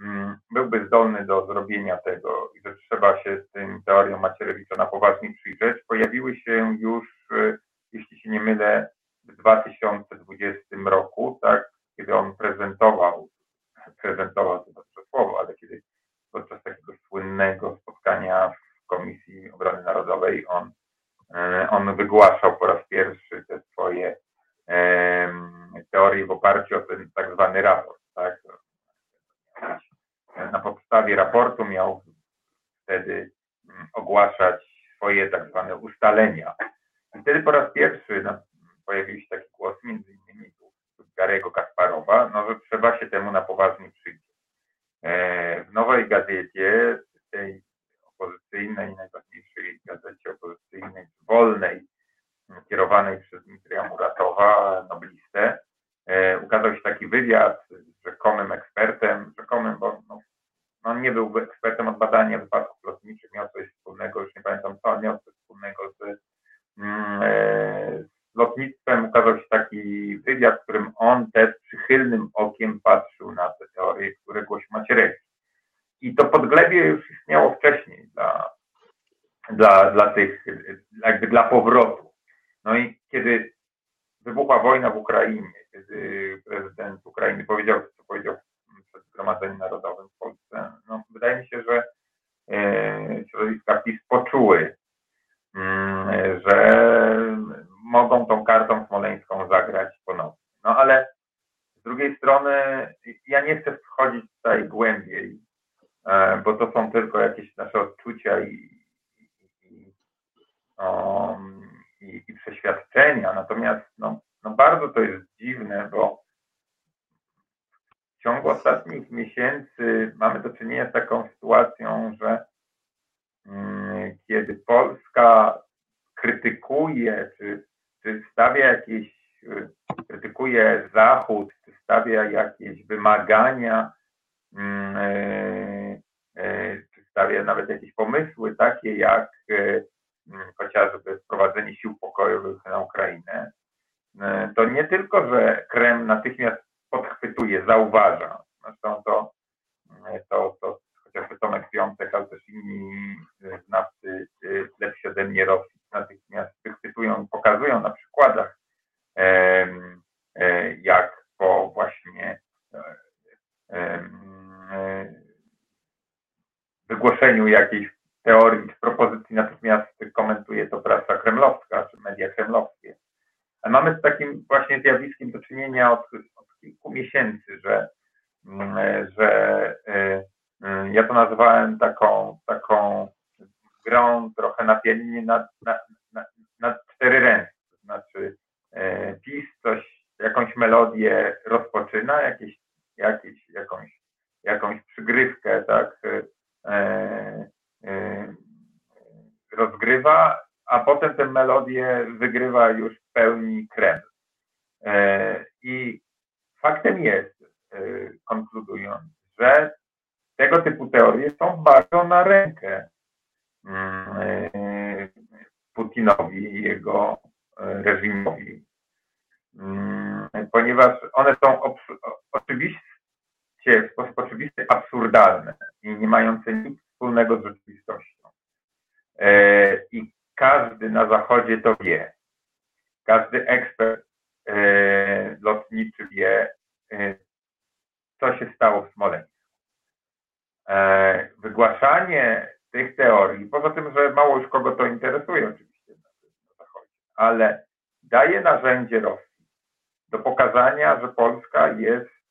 mm, byłby zdolny do zrobienia tego i że trzeba się z tym teorią Macierewicza na poważnie przyjrzeć, pojawiły się już, e, jeśli się nie mylę, w 2020 roku, tak, kiedy on prezentował, prezentował to dobrze słowo, ale kiedy podczas takiego słynnego spotkania w Komisji Obrony Narodowej on, e, on wygłaszał po raz pierwszy te swoje teorie w oparciu o ten tak zwany raport. Tak? Na podstawie raportu miał wtedy mm, ogłaszać swoje tak zwane ustalenia. I wtedy po raz pierwszy no, pojawił się taki głos, między innymi Garego Kasparowa, no, że trzeba się temu na poważnie przyjrzeć. E, w Nowej Gazecie, tej opozycyjnej, najważniejszej gazecie opozycyjnej, wolnej, kierowanej przez Dmitrija Muratowa, noblistę, e, ukazał się taki wywiad z rzekomym ekspertem, rzekomym, bo no, no nie był ekspertem od badania wypadków lotniczych, miał coś wspólnego, już nie pamiętam co, miał coś wspólnego z, mm, e, z lotnictwem. Ukazał się taki wywiad, w którym on też przychylnym okiem patrzył na te teorie, które głosi Macierewicz. I to podglebie już istniało wcześniej dla, dla, dla tych, jakby dla powrotu. No i kiedy wybuchła wojna w Ukrainie, kiedy prezydent Ukrainy powiedział, co powiedział przed Zgromadzeniem Narodowym w Polsce, no, wydaje mi się, że e, środowiska PiS poczuły, mm, że mogą tą kartą smoleńską zagrać ponownie. No ale z drugiej strony ja nie chcę wchodzić tutaj głębiej, bo to są tylko jakieś nasze odczucia i, i, um, i, i przeświadczenia. Natomiast no, no bardzo to jest dziwne, bo w ciągu ostatnich miesięcy mamy do czynienia z taką sytuacją, że mm, kiedy Polska krytykuje, czy, czy stawia jakieś, krytykuje Zachód, czy stawia jakieś wymagania, mm, e, e, czy stawia nawet jakieś pomysły takie jak e, chociażby wprowadzenie sił pokojowych na Ukrainę, to nie tylko, że Kreml natychmiast podchwytuje, zauważa. Zresztą to, to, to chociażby Tomek Piątek, ale też inni znawcy lepsi ode mnie Rosji natychmiast wychwytują, pokazują na przykładach, e, jak po właśnie e, wygłoszeniu jakiejś teorii czy propozycji natychmiast komentuje to prasa kremlowska czy media kremlowskie. A mamy z takim właśnie zjawiskiem do czynienia od, od kilku miesięcy, że, mm, że e, ja to nazywałem taką, taką grą trochę na na, na, na, na cztery ręce. To znaczy e, PiS coś, jakąś melodię rozpoczyna, jakieś, jakieś, jakąś, jakąś przygrywkę, tak, rozgrywa, a potem tę melodię wygrywa już w pełni Kreml. E, I faktem jest, e, konkludując, że tego typu teorie są bardzo na rękę mm, e, Putinowi i jego reżimowi, mm, ponieważ one są oczywiście w sposób oczywisty absurdalne i nie mające nic wspólnego z rzeczywistością. I każdy na Zachodzie to wie. Każdy ekspert lotniczy wie, co się stało w Smoleńsku. E, wygłaszanie tych teorii, poza tym, że mało już kogo to interesuje oczywiście na Zachodzie, ale daje narzędzie Rosji do pokazania, że Polska jest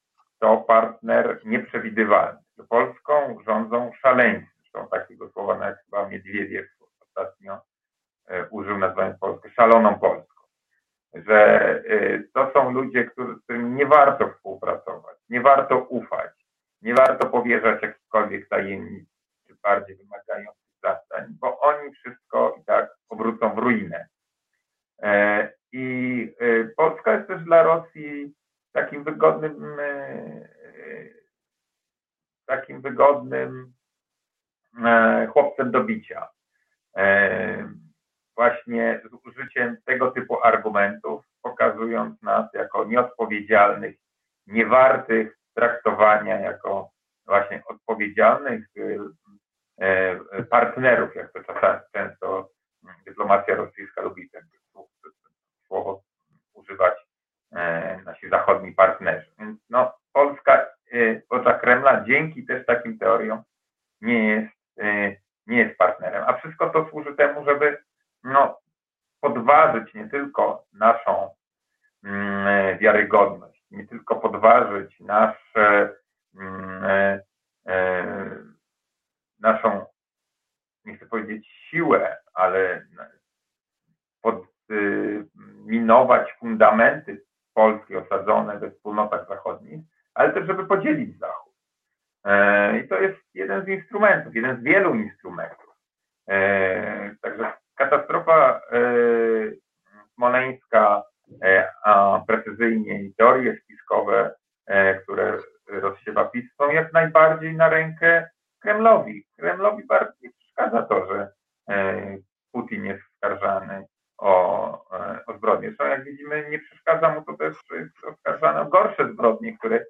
to partner nieprzewidywalny, Polską rządzą szaleńcy. Zresztą takiego słowa nawet chyba Miedwiediew ostatnio e, użył nazwając Polskę szaloną Polską. Że e, to są ludzie, z którymi nie warto współpracować, nie warto ufać, nie warto powierzać jakichkolwiek tajemnic, czy bardziej wymagających zadań, bo oni wszystko i tak obrócą w ruinę. E, I Polska jest też dla Rosji takim wygodnym, e, takim wygodnym chłopcem do bicia. Właśnie z użyciem tego typu argumentów, pokazując nas jako nieodpowiedzialnych, niewartych traktowania jako właśnie odpowiedzialnych e, partnerów, jak to czasami często dyplomacja rosyjska lubi ten słowo używać e, nasi zachodni partnerzy. Więc no, Polska y, w oczach Kremla dzięki też takim teoriom nie jest, y, nie jest partnerem. A wszystko to służy temu, żeby no, podważyć nie tylko naszą mm, wiarygodność, nie tylko podważyć nasze, mm, e, e, naszą, nie chcę powiedzieć, siłę, ale podminować fundamenty Polski osadzone we wspólnotach zachodnich, ale też żeby podzielić Zachód. E, I to jest jeden z instrumentów, jeden z wielu instrumentów. E, także katastrofa e, smoleńska, a precyzyjnie i teorie spiskowe, które rozsiewa PiS, są jak najbardziej na rękę Kremlowi. Kremlowi bardzo nie przeszkadza to, że Putin jest oskarżany o, o zbrodnie. Zresztą jak widzimy, nie przeszkadza mu to też, że jest oskarżany o gorsze zbrodnie, które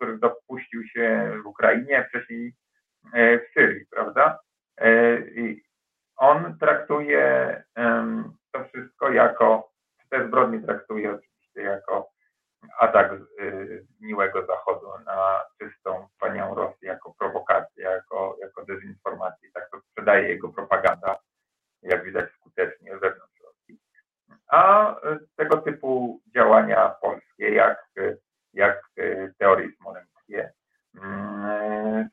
których dopuścił się w Ukrainie, wcześniej e, w Syrii, prawda? E, on traktuje to wszystko jako, te zbrodnie traktuje oczywiście jako atak e, miłego Zachodu na czystą, wspaniałą Rosję, jako prowokację, jako, jako dezinformację. Tak to sprzedaje jego propaganda, jak widać skutecznie wewnątrz. A tego typu działania polskie, jak jak e, teorie smoleńskie,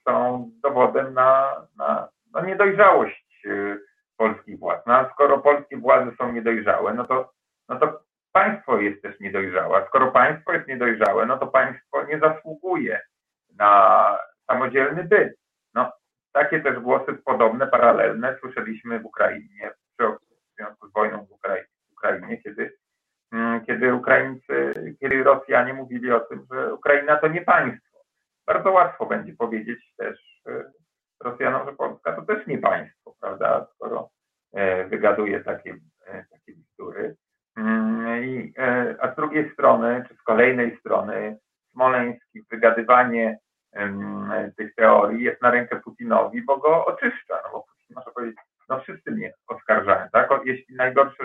są dowodem na, na, na niedojrzałość polskich władz. No a skoro polskie władze są niedojrzałe, no to, no to państwo jest też niedojrzałe. A skoro państwo jest niedojrzałe, no to państwo nie zasługuje na samodzielny byt. No, takie też głosy podobne, paralelne słyszeliśmy w Ukrainie w związku z wojną w Ukrainie, Ukrainie kiedy Mm, kiedy Ukraińcy, kiedy Rosjanie mówili o tym, że Ukraina to nie państwo. Bardzo łatwo będzie powiedzieć też e, Rosjanom, że Polska to też nie państwo, prawda, skoro e, wygaduje takie, e, takie bzdury. Mm, I, a z drugiej strony, czy z kolejnej strony, Smoleński, wygadywanie tych teorii jest na rękę Putinowi, bo go oczyszcza, no bo Putin może powiedzieć, no wszyscy mnie oskarżają, tak? Jeśli najgorsze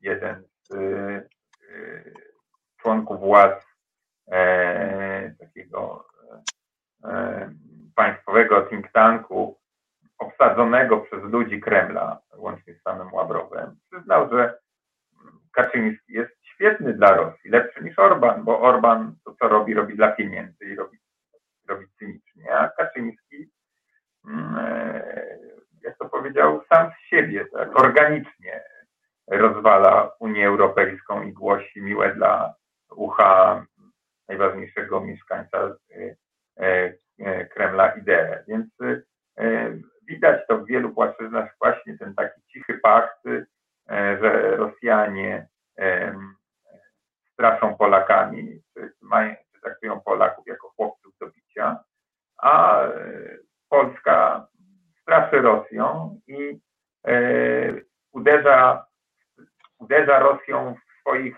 jeden z e, członków władz e, takiego e, państwowego think tanku obsadzonego przez ludzi Kremla, łącznie z samym Łabrowem, przyznał, że Kaczyński jest świetny dla Rosji, lepszy niż Orban, bo Orban to co robi, robi dla pieniędzy i robi, robi cynicznie, a Kaczyński powiedział, sam z siebie, tak, organicznie rozwala Unię Europejską i głosi miłe dla ucha najważniejszego mieszkańca e, e, Kremla ideę. Więc widać to w wielu płaszczyznach właśnie ten taki cichy pakt, że Rosjanie straszą Polakami, czy, czy traktują Polaków jako chłopców do bicia, a Polska straszy Rosją i uderza, uderza Rosją w swoich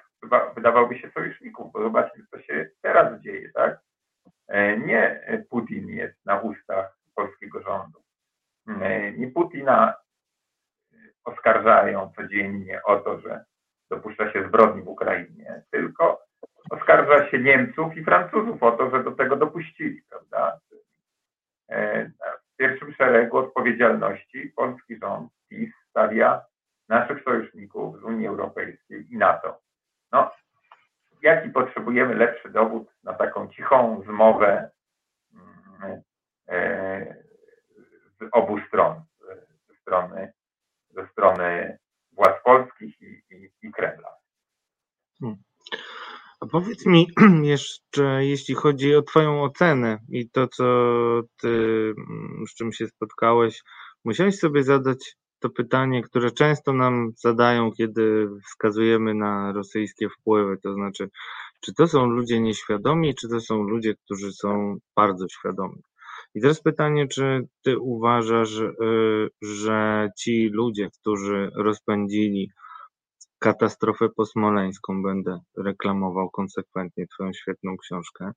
wydawałoby się sojuszników, bo zobaczmy, co się teraz dzieje, tak? E, nie Putin jest na ustach polskiego rządu. E, nie Putina oskarżają codziennie o to, że dopuszcza się zbrodni w Ukrainie, tylko oskarża się Niemców i Francuzów o to, że do tego dopuścili, prawda? E, w pierwszym szeregu odpowiedzialności polski rząd PiS stawia naszych sojuszników z Unii Europejskiej i NATO. No, jaki potrzebujemy lepszy dowód na taką cichą zmowę mm, e, z obu stron, ze strony, ze strony władz polskich i, i, i Kremla. Hmm. A powiedz mi jeszcze, jeśli chodzi o Twoją ocenę i to, co Ty, mm, z czym się spotkałeś, musiałeś sobie zadać to pytanie, które często nam zadają, kiedy wskazujemy na rosyjskie wpływy, to znaczy, czy to są ludzie nieświadomi, czy to są ludzie, którzy są bardzo świadomi. I teraz pytanie, czy ty uważasz, y, że ci ludzie, którzy rozpędzili katastrofę posmoleńską, będę reklamował konsekwentnie twoją świetną książkę,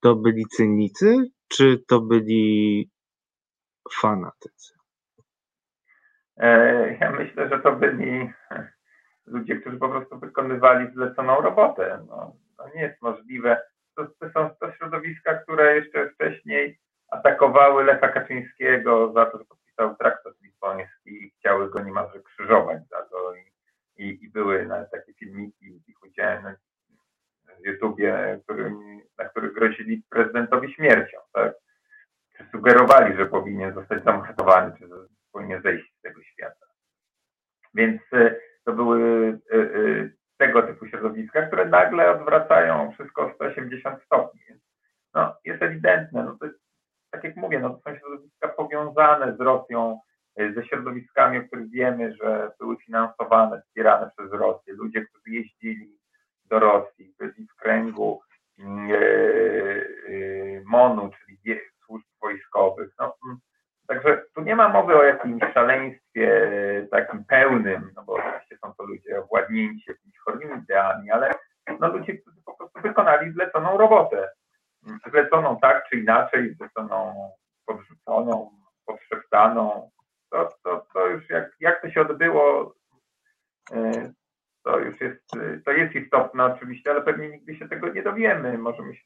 to byli cynicy, czy to byli fanatycy? E, ja myślę, że to byli ludzie, którzy po prostu wykonywali zleconą robotę. No, to nie jest możliwe. To, to są to środowiska, które jeszcze wcześniej atakowały Lecha Kaczyńskiego za to, że podpisał traktat lizboński i chciały go niemalże krzyżować za to. I, i, i były nawet takie filmiki, ich widziałem na YouTubie, którymi, na których grozili prezydentowi śmiercią, tak? Czy sugerowali, że powinien zostać zamordowany, czy powinien zejść z tego świata. Więc e, to były e, e, tego typu które nagle odwracają wszystko o 180 stopni. No, jest ewidentne, no to jest, tak jak mówię, no to są środowiska powiązane z Rosją, ze środowiskami, o których wiemy, że były finansowane, wspierane przez Rosję. Ludzie, którzy jeździli do Rosji, byli w kręgu MONU, czyli służb wojskowych. No, Także tu nie ma mowy o jakimś szaleństwie Możemy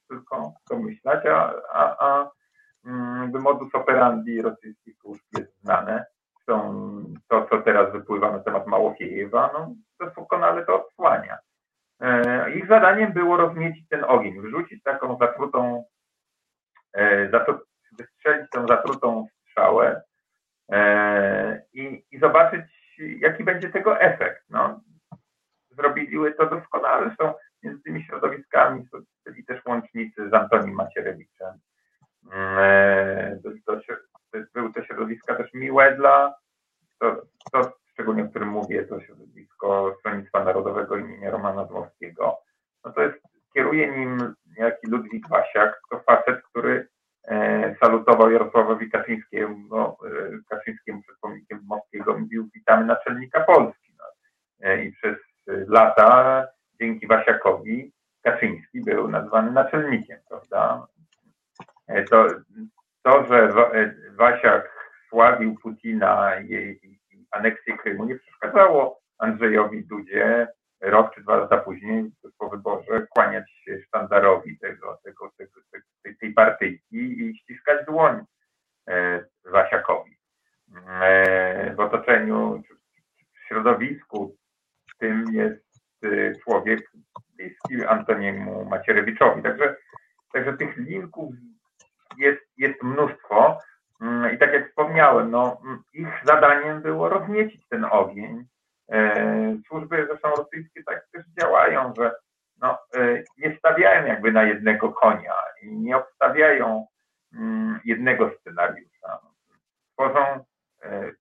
stawiają jakby na jednego konia i nie obstawiają mm, jednego scenariusza. Tworzą,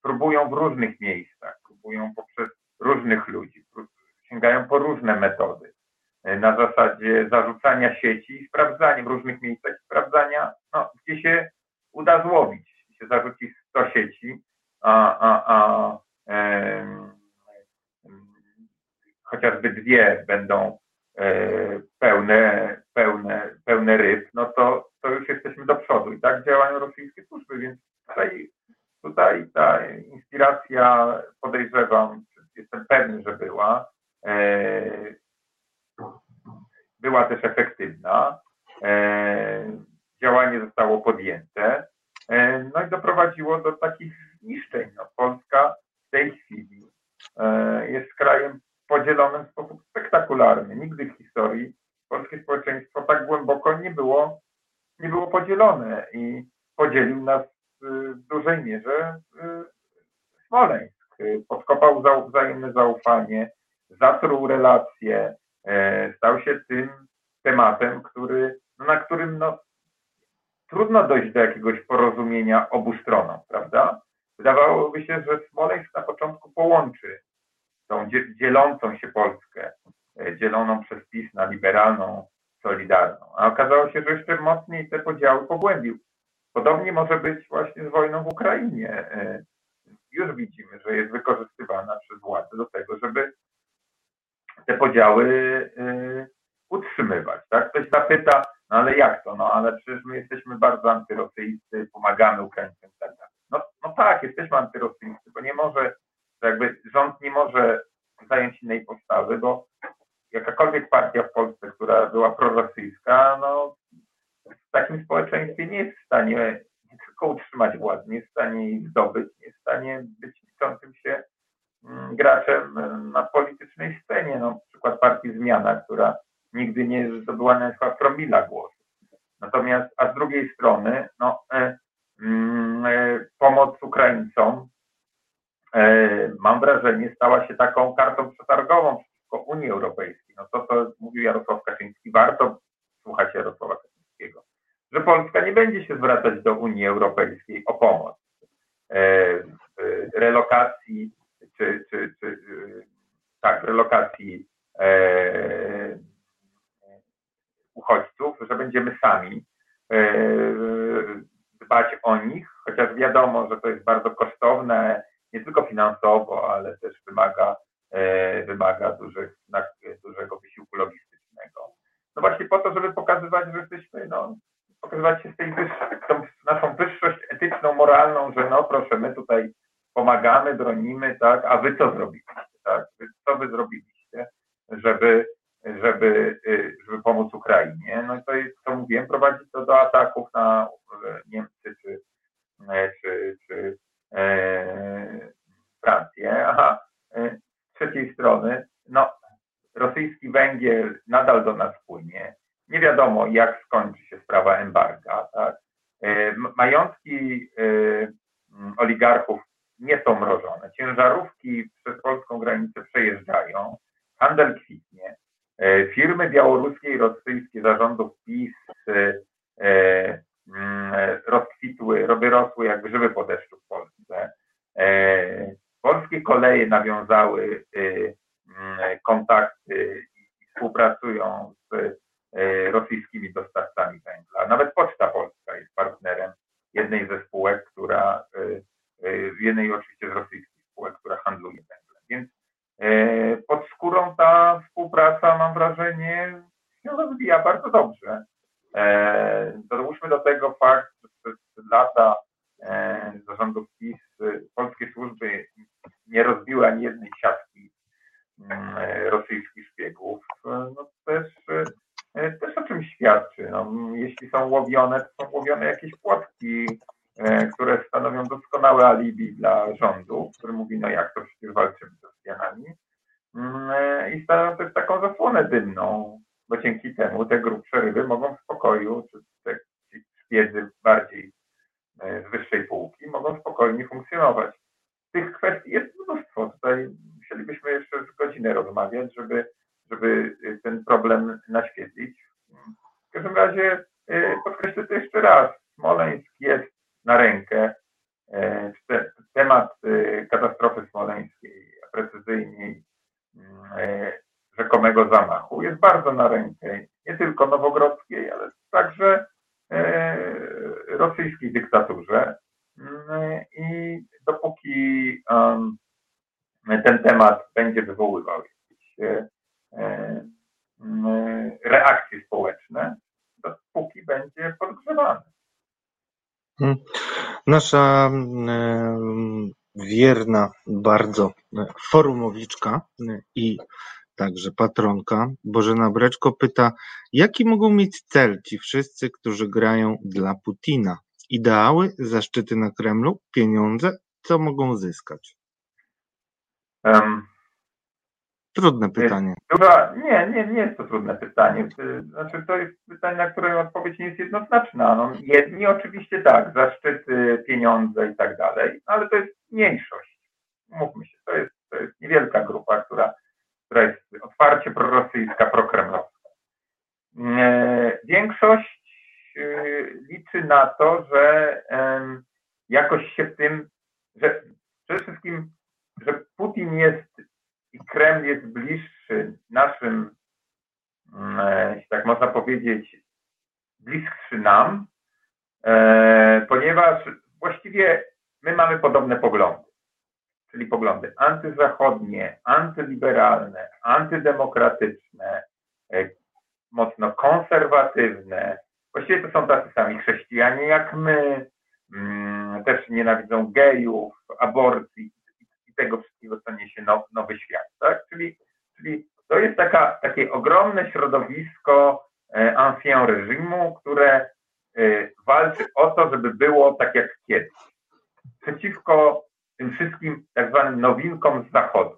próbują w różnych miejscach, próbują poprzez różnych ludzi, sięgają po różne metody. E, na zasadzie zarzucania sieci i sprawdzania w różnych miejscach, sprawdzania, no, gdzie się uda złowić. Się zarzuci 100 sieci, a, a, a e, chociażby dwie będą e, pełne, pełne, pełne ryb, no to, to już jesteśmy do przodu. I tak działają rosyjskie służby, więc tutaj, tutaj ta inspiracja, podejrzewam, jestem pewny, że była, e, była też efektywna. E, działanie zostało podjęte. E, no i doprowadziło do takich zniszczeń. No, Polska w tej chwili jest krajem podzielonym w sposób spektakularny. Nigdy w historii polskie społeczeństwo tak głęboko nie było, nie było podzielone i podzielił nas w dużej mierze Smoleńsk. Podkopał wzajemne zaufanie, zatruł relacje, e, stał się tym tematem, który, no, na którym no, trudno dojść do jakiegoś porozumienia obu stronom, prawda? Wydawałoby się, że Smoleńsk na początku połączy tą dzielącą się Polskę, e, dzieloną przez PiS na liberalną, solidarną, a okazało się, że jeszcze mocniej te podziały pogłębił. Podobnie może być właśnie z wojną w Ukrainie. E, już widzimy, że jest wykorzystywana przez władze do tego, żeby te podziały y, utrzymywać. Tak? Ktoś zapyta, no ale jak to? No ale przecież my jesteśmy bardzo antyrosyjscy, pomagamy Ukraińcom tak. No, no tak, jesteśmy antyrosyjscy, bo nie może, jakby rząd nie może zająć innej postawy, bo jakakolwiek partia w Polsce, która była prorosyjska, no w takim społeczeństwie nie jest w stanie nie tylko utrzymać władzy, nie jest w stanie jej zdobyć, nie jest w stanie być liczącym się Mm, graczem e, na politycznej scenie. No, przykład partii Zmiana, która nigdy nie zdobyła nawet promila głosu. Natomiast, a z drugiej strony, no, e, mm, e, pomoc Ukraińcom, mam wrażenie, stała się taką kartą przetargową przeciwko Unii Europejskiej. No to, co mówił Jarosław Kaczyński, warto słuchać Jarosława Kaczyńskiego, że Polska nie będzie się zwracać do Unii Europejskiej o pomoc e, w relokacji czy, czy, czy tak, relokacji e, uchodźców, że będziemy sami e, dbać o nich, chociaż wiadomo, że to jest bardzo kosztowne, nie tylko finansowo, ale też wymaga, e, wymaga dużych, dużego wysiłku logistycznego. No właśnie po to, żeby pokazywać, że jesteśmy, no, pokazywać się z tej naszą wyższość etyczną, moralną, że no proszę, my tutaj pomagamy, bronimy, tak, a wy co zrobiliście, tak? Co wy zrobiliście, żeby, żeby, y, żeby pomóc Ukrainie? No i to jest, co mówiłem, prowadzi to do ataków na Niemcy czy, e, czy, czy e, Francję, a e, z trzeciej strony, no, rosyjski węgiel nadal do nas płynie. Nie wiadomo, jak skończy się sprawa embarga. Tak? E, majątki e, oligarchów nie są mrożone. Ciężarówki przez polską granicę przejeżdżają, handel kwitnie. E, firmy białoruskie i rosyjskie zarządów PiS e, rozkwitły, wyrosły jak grzyby po deszczu w Polsce. E, polskie koleje nawiązały mm, kontakty i współpracują z rosyjskimi dostawcami węgla. Nawet Poczta Polska jest partnerem jednej ze spółek, która jednej oczywiście z rosyjskich spółek, która handluje węglem. Więc e, pod skórą ta współpraca, mam wrażenie, się rozwija bardzo dobrze. E, dołóżmy do tego fakt, że przez lata e, zarządów PiS polskie służby nie rozbiły ani jednej siatki mm, rosyjskich szpiegów. No też, też o czymś świadczy. No, jeśli są łowione, to są łowione jakieś płotki E, które stanowią doskonałe alibi dla rządu, który mówi, no jak to przecież walczymy z Rosjanami mm, e, i stanowią też taką zasłonę dymną, bo dzięki temu te grubsze ryby mogą w spokoju, czy te szpiedzy bardziej e, z wyższej półki, mogą spokojnie funkcjonować. Tych kwestii jest mnóstwo. Tutaj musielibyśmy jeszcze godzinę rozmawiać, żeby, żeby ten problem naświetlić. W każdym razie podkreślę to jeszcze raz. Smoleńsk jest na rękę. Temat katastrofy smoleńskiej, a precyzyjniej rzekomego zamachu jest bardzo na rękę nie tylko nowogrodzkiej, ale także e, rosyjskiej dyktaturze. Mm, I dopóki ten temat będzie wywoływał jakieś e, e, mm, reakcje społeczne, dopóki będzie podgrzewany. Hmm. Nasza mm, wierna bardzo forumowiczka i Także patronka Bożena Breczko pyta, jaki mogą mieć cel ci wszyscy, którzy grają dla Putina? Ideały, zaszczyty na Kremlu, pieniądze, co mogą zyskać? Um, trudne pytanie. Duża, nie, nie, nie jest to trudne pytanie. Znaczy, to jest pytanie, na które odpowiedź nie jest jednoznaczna. No, jedni oczywiście tak, zaszczyty, pieniądze i tak dalej, ale to jest mniejszość. Mówmy się, to jest, to jest niewielka grupa, która która jest otwarcie prorosyjska, prokremlowska. E, większość e, liczy na to, że jakoś się w tym, że przede wszystkim, że Putin jest i Kreml jest bliższy naszym, mm, e, tak można powiedzieć, bliższy nam, ponieważ właściwie my mamy podobne poglądy czyli poglądy antyzachodnie, antyliberalne, antydemokratyczne, e, mocno konserwatywne. Właściwie to są tacy sami chrześcijanie jak my, mm, też nienawidzą gejów, aborcji i tego wszystkiego, co niesie nowy świat. Tak? Czyli, czyli to jest taka, takie ogromne środowisko e, ancien reżimu, które e, walczy o to, żeby było tak jak kiedyś. Przeciwko tym wszystkim tak zwanym nowinkom z Zachodu.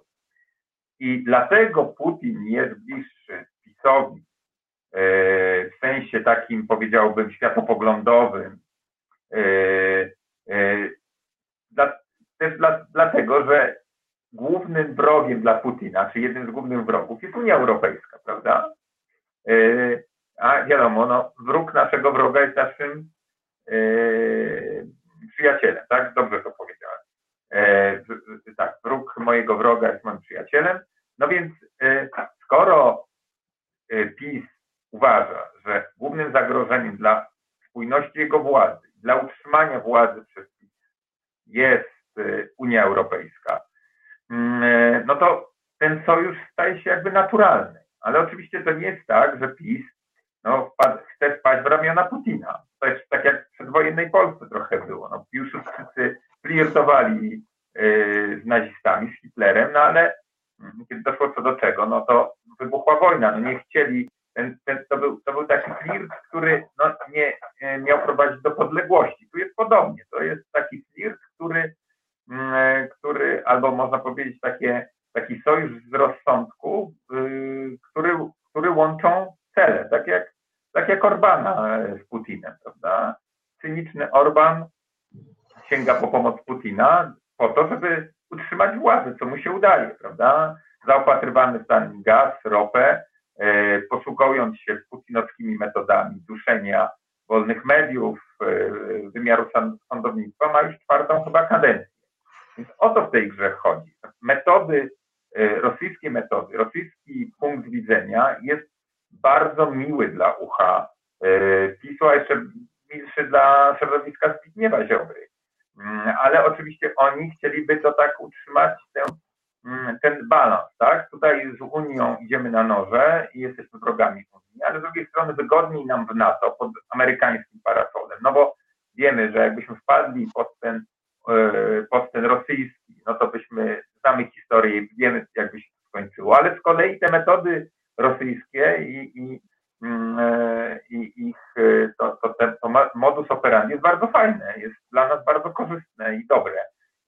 I dlatego Putin jest bliższy PiSowi e, w sensie takim, powiedziałbym, światopoglądowym. E, e, też dla, dlatego, że głównym wrogiem dla Putina, czy jednym z głównych wrogów jest Unia Europejska, prawda? A wiadomo, no, wróg naszego wroga jest naszym przyjacielem, tak? Dobrze to powiedziałem. E, tak, wróg mojego wroga jest moim przyjacielem. No więc e, skoro e, PiS uważa, że głównym zagrożeniem dla spójności jego władzy, dla utrzymania władzy przez PiS jest Unia Europejska, mm, no to ten sojusz staje się jakby naturalny. Ale oczywiście to nie jest tak, że PiS no, wpad, chce wpaść w ramiona Putina. To jest tak jak w przedwojennej Polsce trochę było. No, Piłsudczycy flirtowali y, z nazistami, z Hitlerem, no ale mm, kiedy doszło co do czego, no to wybuchła wojna, no nie chcieli, ten, ten, to, był, to był taki flirt, który no, nie miał prowadzić do podległości. Tu jest podobnie, to jest taki flirt, który, mm, który albo można powiedzieć takie, taki sojusz z rozsądku, y, który, który łączą cele, tak jak, tak jak Orbana z Putinem, prawda? Cyniczny Orban sięga po pomoc Putina po to, żeby utrzymać władzę, co mu się udaje, prawda? Zaopatrywany w ten gaz, ropę, e, posługując się putinowskimi metodami duszenia wolnych mediów, e, wymiaru sądownictwa, ma już czwartą chyba kadencję. Więc o to w tej grze chodzi. Metody, e, rosyjskie metody, rosyjski punkt widzenia jest bardzo miły dla ucha PiSu, a jeszcze milszy dla środowiska Zbigniewa Ziobry. Mm, ale oczywiście oni chcieliby to tak utrzymać, ten, mm, ten balans, tak? Tutaj z Unią idziemy na noże i jesteśmy wrogami Unii, ale z drugiej strony wygodniej nam w NATO pod amerykańskim parasolem, no bo wiemy, że jakbyśmy wpadli pod ten, e, pod ten rosyjski, no to byśmy, znamy historię i wiemy, jakby się to skończyło, ale z kolei te metody rosyjskie i, i Mm, e, i ich e, to, to, to modus operandi jest bardzo fajne, jest dla nas bardzo korzystne i dobre.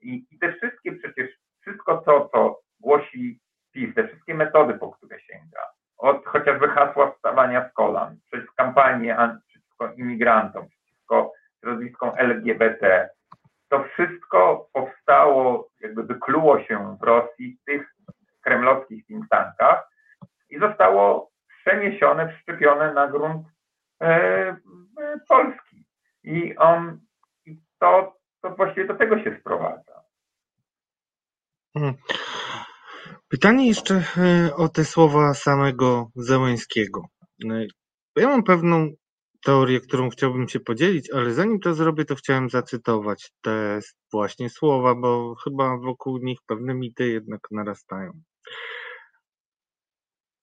I, i te wszystkie przecież, wszystko to, co głosi PiS, te wszystkie metody, po które sięga, od chociażby hasła wstawania z kolan, przez kampanię przeciwko imigrantom, przeciwko środowiskom LGBT, to wszystko wszystko powstało, jakby wykluło się w Rosji w tych kremlowskich think tankach i zostało przeniesione, przyczepione na grunt e, Polski. I on, i to, to właściwie do tego się sprowadza. Hmm. Pytanie jeszcze e, o te słowa samego Zełęskiego. E, ja mam pewną teorię, którą chciałbym się podzielić, ale zanim to zrobię, to chciałem zacytować te właśnie słowa, bo chyba wokół nich pewne mity jednak narastają.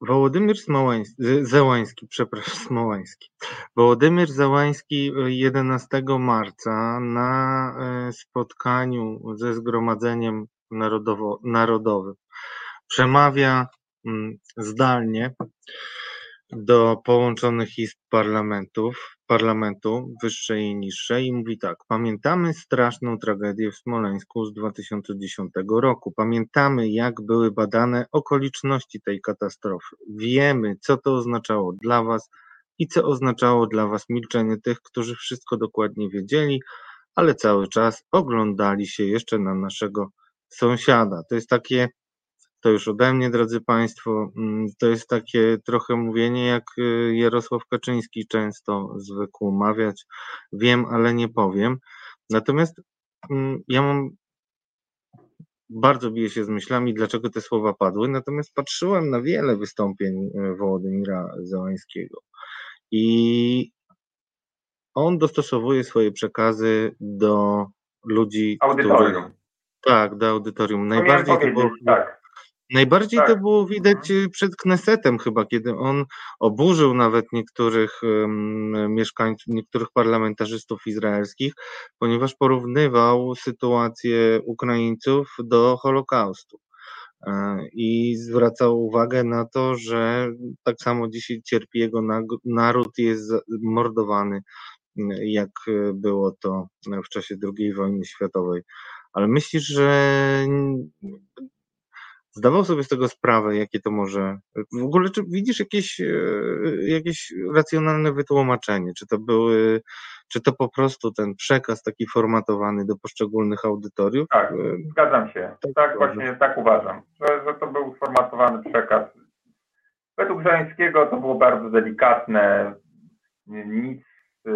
Wołodymyr Smołański, Zełański, przepraszam, Smołański. Wołodymyr Zełański 11 marca na e, spotkaniu ze Zgromadzeniem Narodowo, Narodowym przemawia mm, zdalnie do połączonych izb parlamentów, parlamentu wyższej i niższej i mówi tak, pamiętamy straszną tragedię w Smoleńsku z 2010 roku, pamiętamy jak były badane okoliczności tej katastrofy, wiemy co to oznaczało dla was i co oznaczało dla was milczenie tych, którzy wszystko dokładnie wiedzieli, ale cały czas oglądali się jeszcze na naszego sąsiada. To jest takie to już ode mnie, drodzy Państwo. Mm, to jest takie trochę mówienie, jak y, Jarosław Kaczyński często zwykł mawiać. Wiem, ale nie powiem. Natomiast mm, ja mam bardzo bije się z myślami, dlaczego te słowa padły, natomiast patrzyłem na wiele wystąpień y, Wołodymira Załańskiego i on dostosowuje swoje przekazy do ludzi, audytorium. Których, tak, do audytorium. Najbardziej to było tak. Najbardziej tak. to było widać y, przed Knesetem chyba, kiedy on oburzył nawet niektórych mieszkańców, niektórych parlamentarzystów izraelskich, ponieważ porównywał sytuację Ukraińców do Holokaustu. E, I zwracał uwagę na to, że tak samo dzisiaj cierpi jego naród, jest mordowany, jak było to w czasie II wojny światowej. Ale myślisz, że zdawał sobie z tego sprawę, jakie to może. W ogóle, czy widzisz jakieś, e, jakieś racjonalne wytłumaczenie? Czy to były, czy to po prostu ten przekaz taki formatowany do poszczególnych audytoriów? Tak, e, zgadzam się. Tak, tak właśnie tak uważam, że, że to był sformatowany przekaz. Według Żańskiego to było bardzo delikatne, nic e,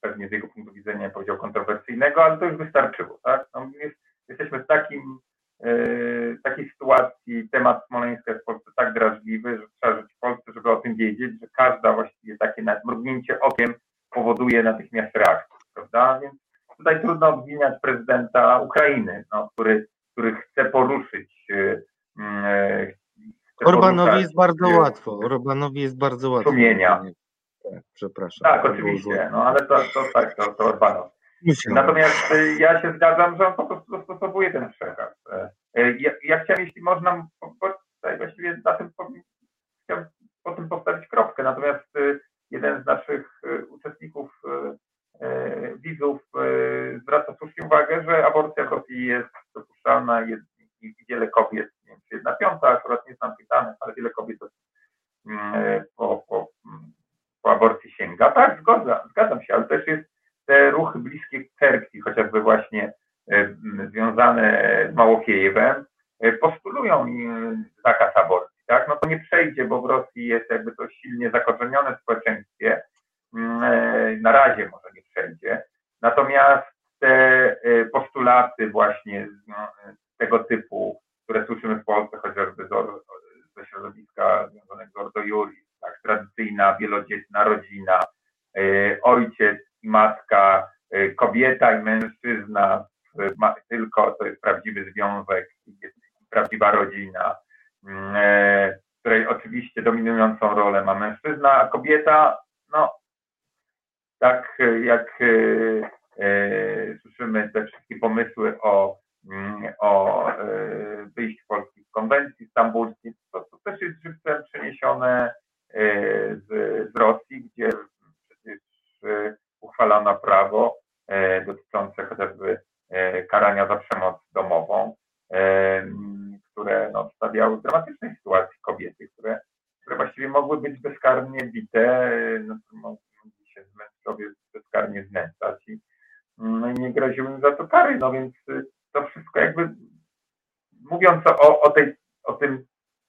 pewnie z jego punktu widzenia powiedział kontrowersyjnego, ale to już wystarczyło. Tak? No, jest, jesteśmy w takim takiej sytuacji temat Smoleńska jest w Polsce tak drażliwy, że trzeba żyć w Polsce, żeby o tym wiedzieć, że każda właściwie takie mrugnięcie okiem powoduje natychmiast reakcję, prawda? Więc tutaj trudno obwiniać prezydenta Ukrainy, no, który, który chce poruszyć. Yy, chce Orbanowi jest bardzo łatwo. Orbanowi jest bardzo łatwo. Sumienia. Przepraszam. Tak, oczywiście, no ale to, to tak, to, to Orbanow. Natomiast y, ja się zgadzam, że on po prostu dostosowuje ten przekaz. Y, y, ja, ja chciałem, jeśli można, tutaj właściwie na tym chciałem po tym postawić kropkę. Natomiast jeden z naszych uczestników, widzów zwraca słusznie uwagę, że aborcja w jest dopuszczalna i wiele kobiet, nie wiem czy jedna piąta, akurat nie znam tych danych, ale wiele kobiet mm, po, po, po aborcji sięga. Tak, zgodzam, zgadzam się, ale też jest te ruchy bliskie cerkwi, chociażby właśnie e, związane z Małokiejewem, e, postulują zakaz aborcji, tak? No to nie przejdzie, bo w Rosji jest jakby to silnie zakorzenione w społeczeństwie. Mm, e, na razie może nie przejdzie. Natomiast te postulaty właśnie no, tego typu, które słyszymy w Polsce, chociażby ze środowiska związanego z Ordo Juris, tak, tradycyjna, wielodzietna rodzina, ojciec kobieta i mężczyzna, tylko to jest prawdziwy związek, prawdziwa rodzina, mm, e, w której oczywiście dominującą rolę ma mężczyzna, a kobieta, no, tak jak e, e, słyszymy te wszystkie pomysły o, mm, o wyjściu Polski z konwencji stambulskiej, to, to też jest żywcem przeniesione z, z Rosji, gdzie przecież uchwalono prawo e, dotyczące chociażby e, karania za przemoc domową, e, które no, stawiały w dramatycznej sytuacji kobiety, które, które właściwie mogły być bezkarnie bite, no, mogli się mężczyźni bezkarnie znęcać i no, nie groziły im za to kary. No, No więc to wszystko jakby mówiąc o, o, tej, o, tym,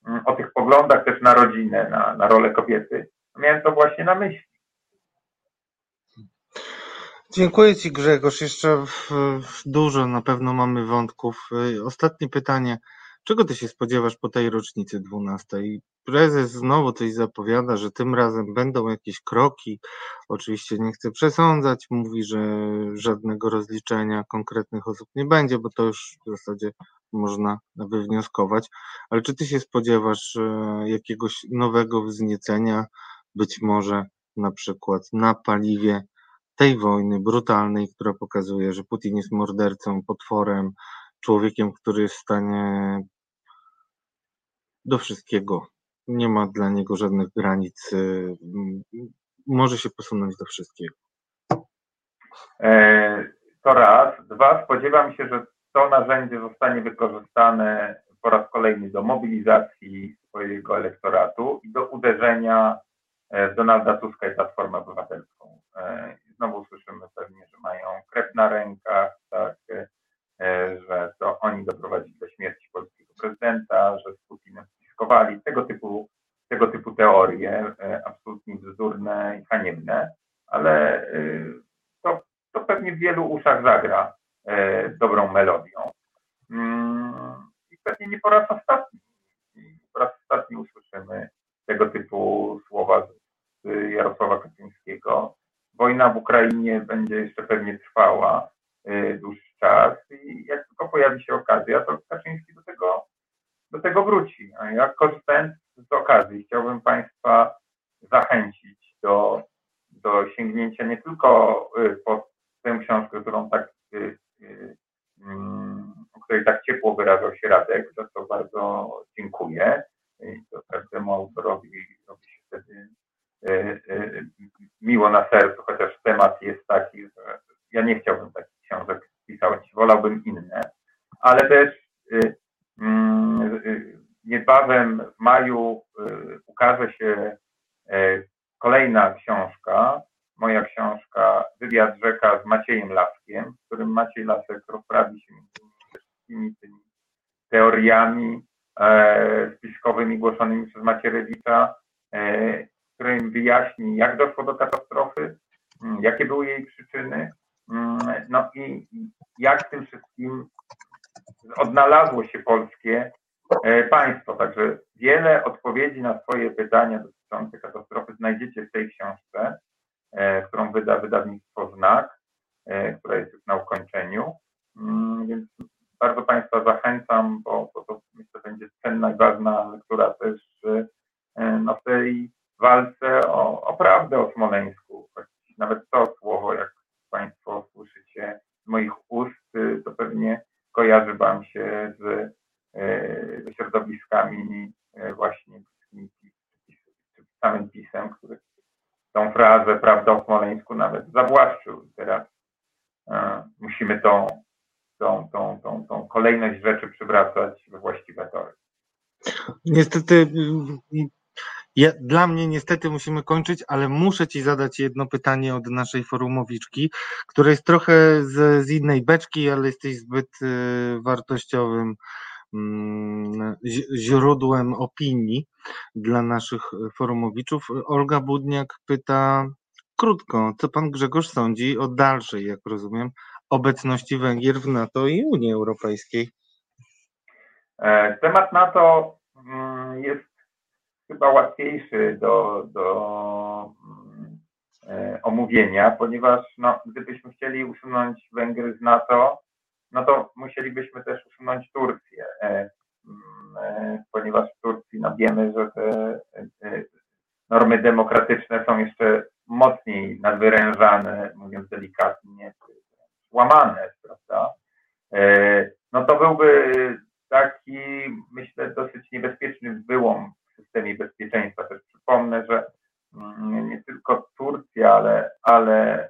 mm, o tych poglądach też na rodzinę, na, na rolę kobiety, miałem to właśnie na myśli. Dziękuję Ci Grzegorz. Jeszcze dużo na pewno mamy wątków. Y, ostatnie pytanie. Czego Ty się spodziewasz po tej rocznicy 12? Prezes znowu coś zapowiada, że tym razem będą jakieś kroki. Oczywiście nie chcę przesądzać. Mówi, że żadnego rozliczenia konkretnych osób nie będzie, bo to już w zasadzie można wywnioskować. Ale czy Ty się spodziewasz e, jakiegoś nowego wzniecenia, być może na przykład na paliwie tej wojny brutalnej, która pokazuje, że Putin jest mordercą, potworem, człowiekiem, który jest w stanie do wszystkiego. Nie ma dla niego żadnych granic. Y, może się posunąć do wszystkiego. E, to raz. Dwa, spodziewam się, że to narzędzie zostanie wykorzystane po raz kolejny do mobilizacji swojego elektoratu i do uderzenia w Donalda Tuska i Platformę Obywatelską. E, znowu słyszymy pewnie, że mają krew na rękach, tak, e, że to oni doprowadzili do śmierci polskiego prezydenta, że z Putinem spiskowali. Tego typu, tego typu teorie, e, absolutnie bzdurne i haniebne, ale to, to pewnie w wielu uszach zagra dobrą melodią. Mm, I pewnie nie po raz ostatni. Po raz ostatni usłyszymy tego typu słowa z Jarosława Kaczyńskiego wojna w Ukrainie będzie jeszcze pewnie trwała y, dłuższy czas i jak tylko pojawi się okazja, to Kaczyński do tego, do tego wróci. A ja korzystając z okazji chciałbym Państwa zachęcić do, do sięgnięcia nie tylko y, po tę książkę, którą tak, y, mm, o której tak ciepło wyrażał się Radek, za co bardzo dziękuję. I to każdemu autorowi robi się wtedy miło na sercu, chociaż temat jest taki, że ja nie chciałbym takich książek pisać, wolałbym inne, ale też y, mm, y, niebawem w maju y, ukaże się kolejna książka, moja książka Wywiad rzeka z Maciejem Laskiem, w którym Maciej Lasek rozprawi się między wszystkimi tymi teoriami e, spiskowymi głoszonymi przez Macierewicza e, którym wyjaśni, jak doszło do katastrofy, mm, jakie były jej przyczyny, mm, no i jak tym wszystkim odnalazło się polskie e, państwo. Także wiele odpowiedzi na swoje pytania dotyczące katastrofy znajdziecie w tej książce, e, którą wyda wydawnictwo Znak, e, która jest już na ukończeniu. Mm, więc bardzo Państwa zachęcam, bo, bo to myślę będzie cenna i ważna lektura też no, w tej walce o, o prawdę o Smoleńsku. Nawet to słowo, jak Państwo słyszycie z moich ust, y, to pewnie kojarzy Wam się z, y, ze środowiskami y, właśnie czy samym pisem, który tą frazę prawda o Smoleńsku nawet zawłaszczył. Teraz musimy tą, tą, tą, tą, tą kolejność rzeczy przywracać we właściwe tory. Niestety ja, dla mnie niestety musimy kończyć, ale muszę Ci zadać jedno pytanie od naszej forumowiczki, które jest trochę z, z innej beczki, ale jesteś zbyt y, wartościowym mm, źródłem opinii dla naszych forumowiczów. Olga Budniak pyta krótko, co pan Grzegorz sądzi o dalszej, jak rozumiem, obecności Węgier w NATO i Unii Europejskiej? E, temat NATO jest chyba łatwiejszy do, do mm, e, omówienia, ponieważ no, gdybyśmy chcieli usunąć Węgry z NATO, no to musielibyśmy też usunąć Turcję, e, mm, e, ponieważ w Turcji no, wiemy, że te normy demokratyczne są jeszcze mocniej nadwyrężane, mówiąc delikatnie, łamane, prawda? No to byłby taki, myślę, dosyć niebezpieczny wyłom systemie bezpieczeństwa. Też przypomnę, że mm, nie tylko Turcja, ale, ale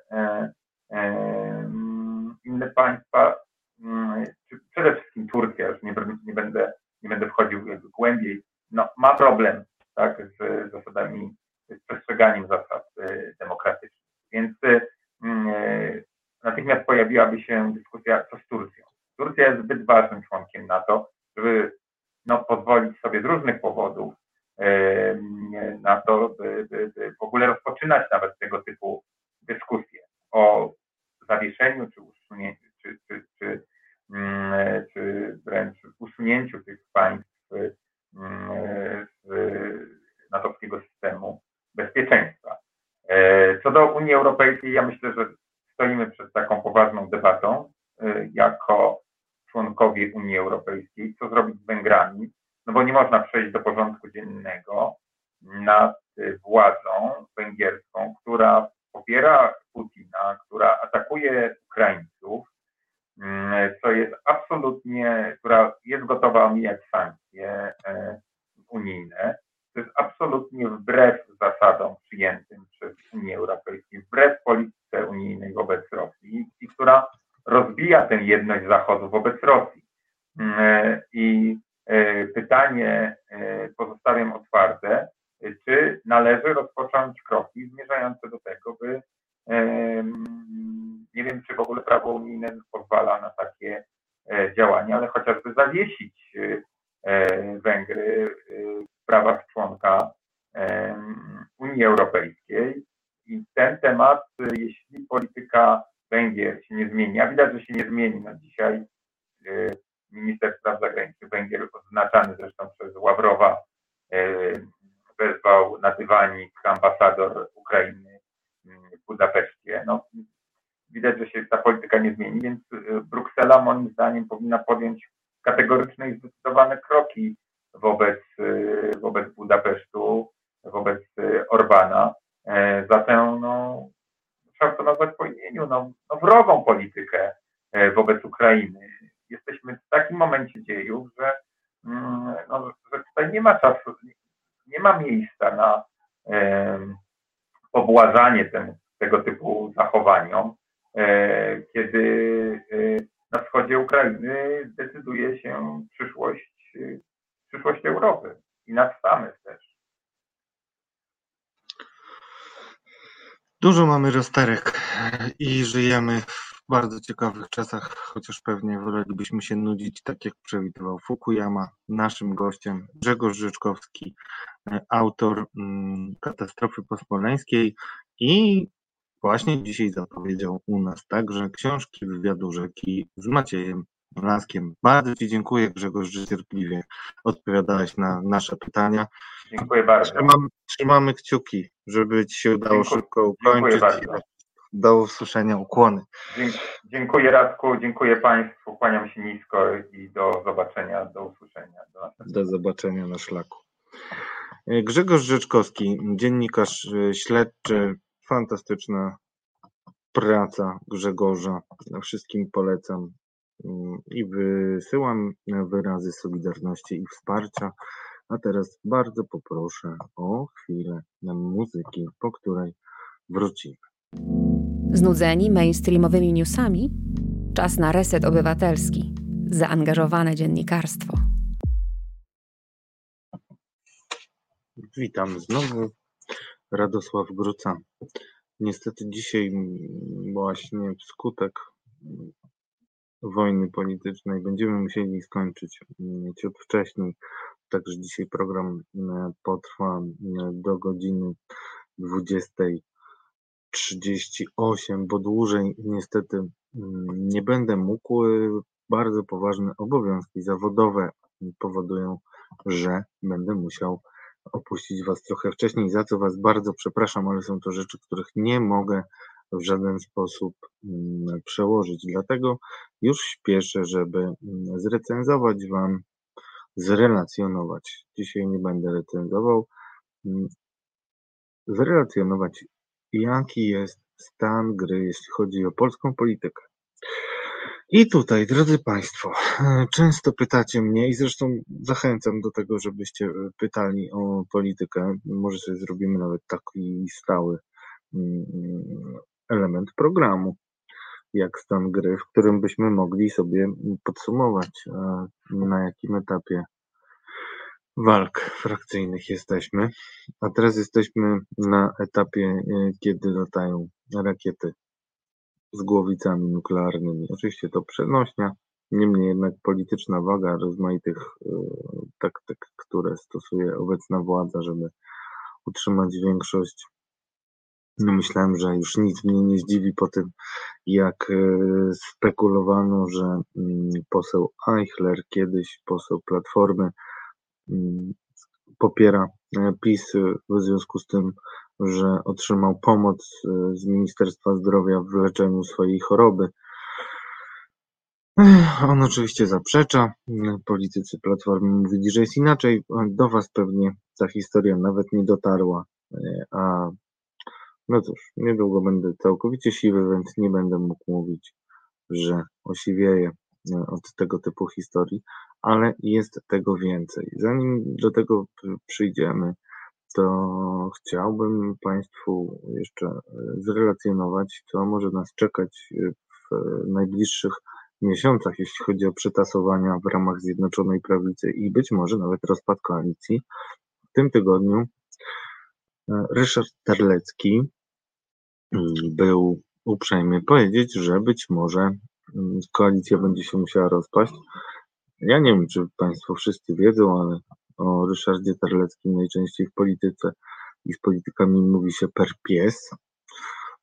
i żyjemy w bardzo ciekawych czasach, chociaż pewnie wolelibyśmy się nudzić, tak jak przewidywał Fukuyama. Naszym gościem Grzegorz Rzeczkowski, autor mm, Katastrofy Pospoleńskiej i właśnie dzisiaj zapowiedział u nas także książki wywiadu rzeki z Maciejem Laskiem. Bardzo Ci dziękuję Grzegorz, że cierpliwie odpowiadałeś na nasze pytania. Dziękuję bardzo. Trzymamy, trzymamy kciuki, żeby Ci się udało dziękuję, szybko ukończyć. Do usłyszenia, ukłony. Dziękuję Radku, dziękuję Państwu, kłaniam się nisko i do zobaczenia, do usłyszenia. Do, do zobaczenia na szlaku. Grzegorz Rzeczkowski, dziennikarz e, śledczy, fantastyczna praca Grzegorza. Wszystkim polecam mm, i wysyłam wyrazy solidarności i wsparcia. A teraz bardzo poproszę o chwilę muzyki, po której wrócimy. Znudzeni mainstreamowymi newsami? Czas na reset obywatelski. Zaangażowane dziennikarstwo. Witam znowu. Radosław Gruca. Niestety dzisiaj właśnie wskutek wojny politycznej będziemy musieli skończyć ciut wcześniej. Także dzisiaj program potrwa do godziny 20.38, bo dłużej niestety nie będę mógł. Bardzo poważne obowiązki zawodowe powodują, że będę musiał opuścić Was trochę wcześniej, za co Was bardzo przepraszam, ale są to rzeczy, których nie mogę w żaden sposób mm, przełożyć. Dlatego już śpieszę, żeby mm, zrecenzować Wam, zrelacjonować. Dzisiaj nie będę recenzował. Mm, zrelacjonować, jaki jest stan gry, jeśli chodzi o polską politykę. I tutaj, drodzy Państwo, często pytacie mnie i zresztą zachęcam do tego, żebyście e, pytali o politykę. Może sobie zrobimy nawet taki stały mm, element programu, jak stan gry, w którym byśmy mogli sobie podsumować, na jakim etapie walk frakcyjnych jesteśmy. A teraz jesteśmy na etapie, e, kiedy latają rakiety z głowicami nuklearnymi. Oczywiście to przenośnia, Niemniej jednak polityczna waga rozmaitych y, taktyk, które stosuje obecna władza, żeby utrzymać większość. No myślałem, że już nic mnie nie zdziwi po tym, jak y, spekulowano, że mm, poseł Eichler, kiedyś poseł Platformy, popiera e, PiS w związku z tym, że otrzymał pomoc e, z Ministerstwa Zdrowia w leczeniu swojej choroby. On oczywiście zaprzecza. Politycy Platformy mówili, że jest inaczej. Do Was pewnie ta historia nawet nie dotarła. E, a no cóż, niedługo będę całkowicie siwy, więc nie będę mógł mówić, że osiwieję od tego typu historii, ale jest tego więcej. Zanim do tego przyjdziemy, to chciałbym Państwu jeszcze e, zrelacjonować, co może nas czekać w najbliższych miesiącach, jeśli chodzi o przetasowania w ramach Zjednoczonej Prawicy i być może nawet rozpad koalicji. W tym tygodniu e, Ryszard Terlecki mm, był uprzejmy powiedzieć, że być może koalicja będzie się musiała rozpaść. Ja nie wiem, czy Państwo wszyscy wiedzą, ale o Ryszardzie Terleckim najczęściej w polityce i z politykami mówi się per pies.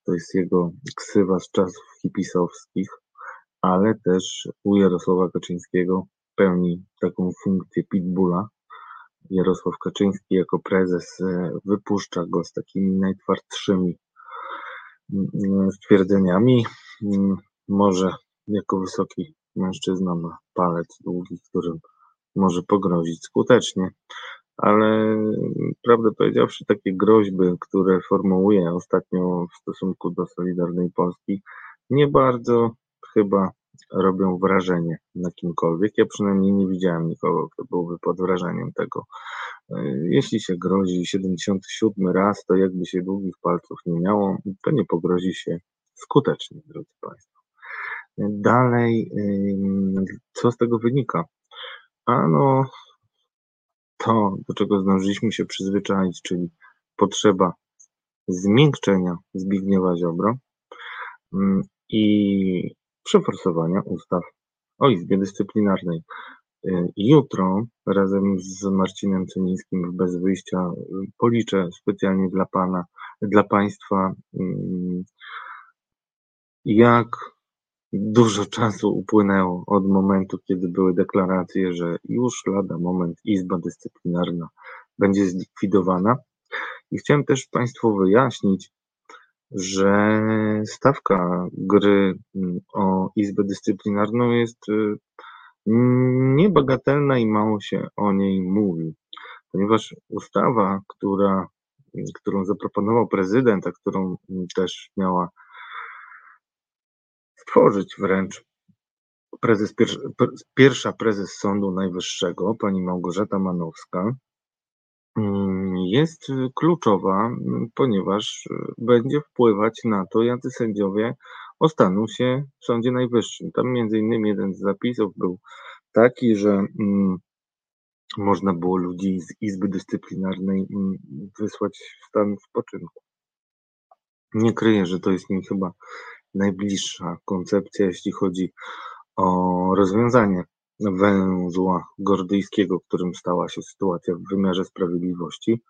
To jest jego ksywa z czasów hipisowskich, ale też u Jarosława Kaczyńskiego pełni taką funkcję pitbulla. Jarosław Kaczyński jako prezes e, wypuszcza go z takimi najtwardszymi mm, stwierdzeniami. Mm, może jako wysoki mężczyzna ma palec długi, którym może pogrozić skutecznie, ale prawdę powiedziawszy, takie groźby, które formułuje ostatnio w stosunku do Solidarnej Polski, nie bardzo chyba robią wrażenie na kimkolwiek. Ja przynajmniej nie widziałem nikogo, kto byłby pod wrażeniem tego. Jeśli się grozi 77 raz, to jakby się długich palców nie miało, to nie pogrozi się skutecznie, drodzy Państwo. Dalej, co z tego wynika? Ano, to, do czego zdążyliśmy się przyzwyczaić, czyli potrzeba zmiękczenia Zbigniewa Ziobro i przeforsowania ustaw o Izbie Dyscyplinarnej. Y, jutro razem z Marcinem Cenińskim w Bez Wyjścia policzę specjalnie dla Pana, dla Państwa, jak Dużo czasu upłynęło od momentu, kiedy były deklaracje, że już lada moment Izba Dyscyplinarna będzie zlikwidowana. I chciałem też Państwu wyjaśnić, że stawka gry mm, o Izbę Dyscyplinarną jest y, niebagatelna i mało się o niej mówi, ponieważ ustawa, która, którą zaproponował prezydent, a którą też miała stworzyć wręcz prezes, pierwsza prezes Sądu Najwyższego, pani Małgorzata Manowska, mm, jest kluczowa, ponieważ będzie wpływać na to, jacy sędziowie ostaną się w Sądzie Najwyższym. Tam między innymi jeden z zapisów był taki, że mm, można było ludzi z Izby Dyscyplinarnej mm, wysłać w stan spoczynku. Nie kryję, że to jest mi chyba najbliższa koncepcja, jeśli chodzi o rozwiązanie węzła gordyjskiego, którym stała się sytuacja w wymiarze sprawiedliwości.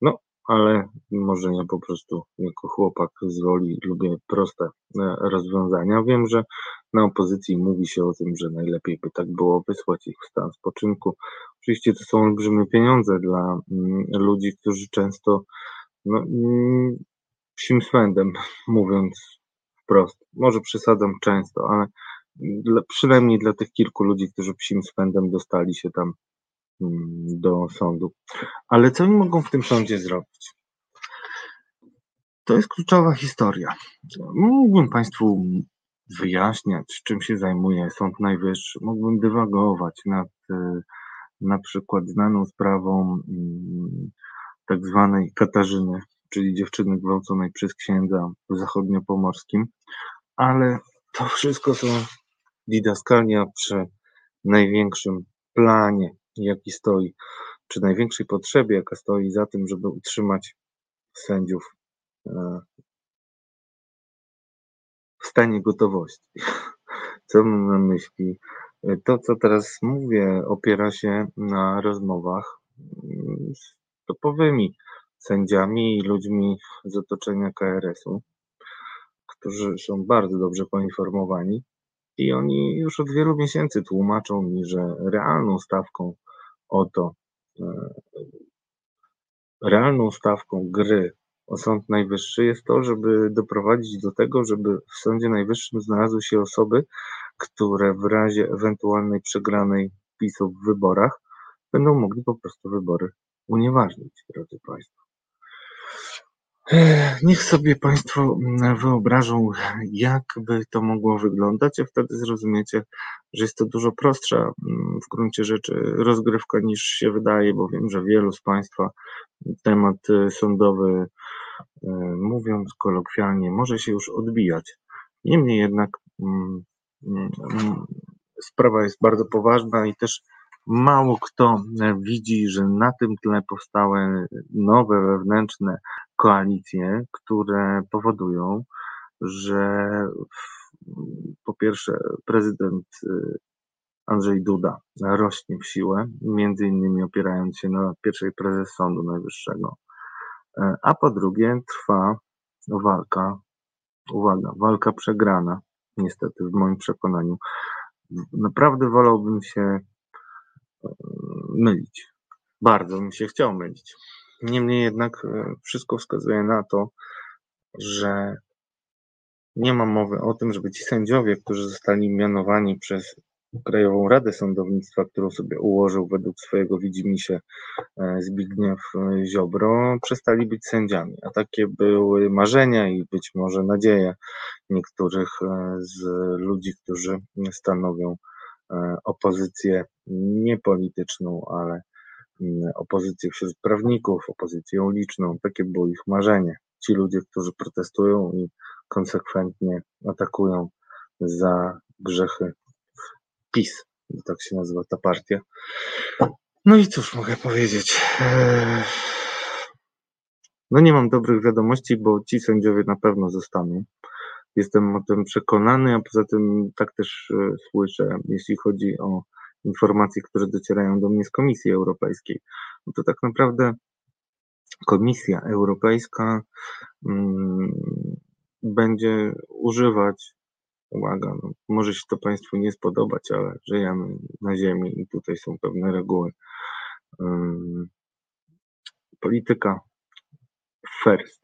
No, ale może ja po prostu jako chłopak z woli lubię proste e, rozwiązania. Wiem, że na opozycji mówi się o tym, że najlepiej by tak było wysłać ich w stan spoczynku. Oczywiście to są olbrzymie pieniądze dla mm, ludzi, którzy często no, mm, psim swędem, mówiąc wprost. Może przesadzam często, ale dla, przynajmniej dla tych kilku ludzi, którzy psim spędem dostali się tam mm, do sądu. Ale co oni mogą w tym sądzie zrobić? To jest kluczowa historia. Mógłbym Państwu wyjaśniać, czym się zajmuje Sąd Najwyższy. Mógłbym dywagować nad e, na przykład znaną sprawą mm, tak zwanej Katarzyny czyli dziewczyny gwałconej przez księdza w zachodniopomorskim, ale to wszystko są didaskalia przy największym planie, jaki stoi, przy największej potrzebie, jaka stoi za tym, żeby utrzymać sędziów e, w stanie gotowości. Co mam na myśli? To, co teraz mówię, opiera się na rozmowach z topowymi sędziami i ludźmi z otoczenia KRS-u, którzy są bardzo dobrze poinformowani i oni już od wielu miesięcy tłumaczą mi, że realną stawką o to, e, realną stawką gry o Sąd Najwyższy jest to, żeby doprowadzić do tego, żeby w Sądzie Najwyższym znalazły się osoby, które w razie ewentualnej przegranej PiSu w wyborach będą mogli po prostu wybory unieważnić, drodzy Państwo. Niech sobie Państwo mm, wyobrażą, jak by to mogło wyglądać, a wtedy zrozumiecie, że jest to dużo prostsza mm, w gruncie rzeczy rozgrywka niż się wydaje, bo wiem, że wielu z Państwa temat y, sądowy, y, mówiąc kolokwialnie, może się już odbijać. Niemniej jednak mm, sprawa jest bardzo poważna i też mało kto widzi, że na tym tle powstały nowe wewnętrzne koalicje, które powodują, że po pierwsze prezydent y, Andrzej Duda rośnie w siłę, między innymi opierając się na pierwszej prezes Sądu Najwyższego, e, a po drugie trwa walka, uwaga, walka przegrana, niestety w moim przekonaniu. Naprawdę wolałbym się e, mylić. Bardzo bym się chciał mylić. Niemniej jednak e, wszystko wskazuje na to, że nie ma mowy o tym, żeby ci sędziowie, którzy zostali mianowani przez Krajową Radę Sądownictwa, którą sobie ułożył według swojego widzimisię e, Zbigniew Ziobro, przestali być sędziami. A takie były marzenia i być może nadzieje niektórych e, z ludzi, którzy stanowią opozycję niepolityczną, ale opozycję wśród prawników, opozycję uliczną. Takie było ich marzenie. Ci ludzie, którzy protestują i konsekwentnie atakują za grzechy PiS, tak się nazywa ta partia. No i cóż mogę powiedzieć? Eee, no nie mam dobrych wiadomości, bo ci sędziowie na pewno zostaną. Jestem o tym przekonany, a poza tym tak też e, słyszę, jeśli chodzi o informacje, które docierają do mnie z Komisji Europejskiej, no to tak naprawdę Komisja Europejska mm, będzie używać, uwaga, no, może się to Państwu nie spodobać, ale żyjemy na Ziemi i tutaj są pewne reguły. Polityka first,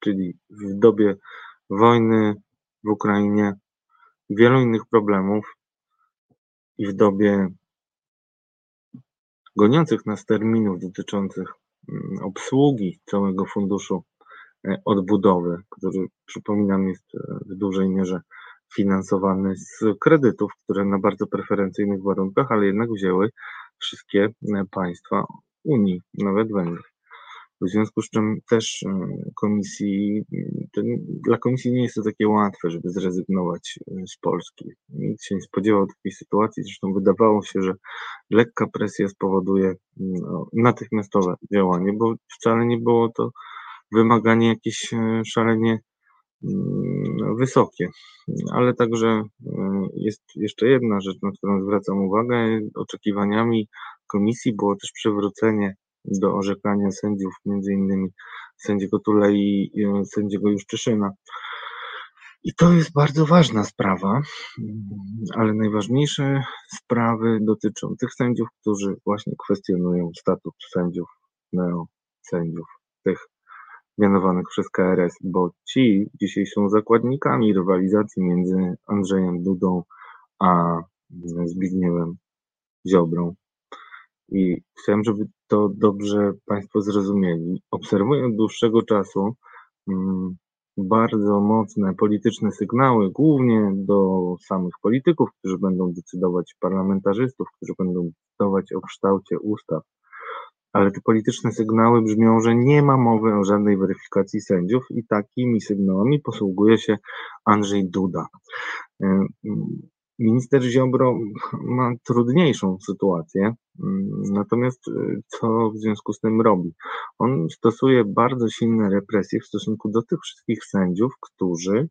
czyli w dobie wojny w Ukrainie, wielu innych problemów, i w dobie goniących nas terminów dotyczących mm, obsługi całego funduszu e, odbudowy, który przypominam jest e, w dużej mierze finansowany z kredytów, które na bardzo preferencyjnych warunkach, ale jednak wzięły wszystkie e, państwa Unii, nawet Węgry. W związku z czym też e, komisji, dla komisji nie jest to takie łatwe, żeby zrezygnować e, z Polski. Nikt się nie spodziewał takiej sytuacji, zresztą wydawało się, że lekka presja spowoduje no, natychmiastowe działanie, bo wcale nie było to wymaganie jakieś e, szalenie mm, wysokie. Ale także jest jeszcze jedna rzecz, na którą zwracam uwagę. Oczekiwaniami komisji było też przywrócenie do orzekania sędziów, między innymi sędziego Tule i sędziego Juszczyszyna. I to jest bardzo ważna sprawa, ale najważniejsze sprawy dotyczą tych sędziów, którzy właśnie kwestionują statut sędziów, neosędziów, tych mianowanych przez KRS, bo ci dzisiaj są zakładnikami rywalizacji między Andrzejem Dudą a Zbigniewem Ziobrą. I chciałem, żeby to dobrze Państwo zrozumieli. Obserwuję od dłuższego czasu mm, bardzo mocne polityczne sygnały, głównie do samych polityków, którzy będą decydować, parlamentarzystów, którzy będą decydować o kształcie ustaw. Ale te polityczne sygnały brzmią, że nie ma mowy o żadnej weryfikacji sędziów i takimi sygnałami posługuje się Andrzej Duda. Minister Ziobro ma trudniejszą sytuację, mm, natomiast y, co w związku z tym robi? On stosuje bardzo silne represje w stosunku do tych wszystkich sędziów, którzy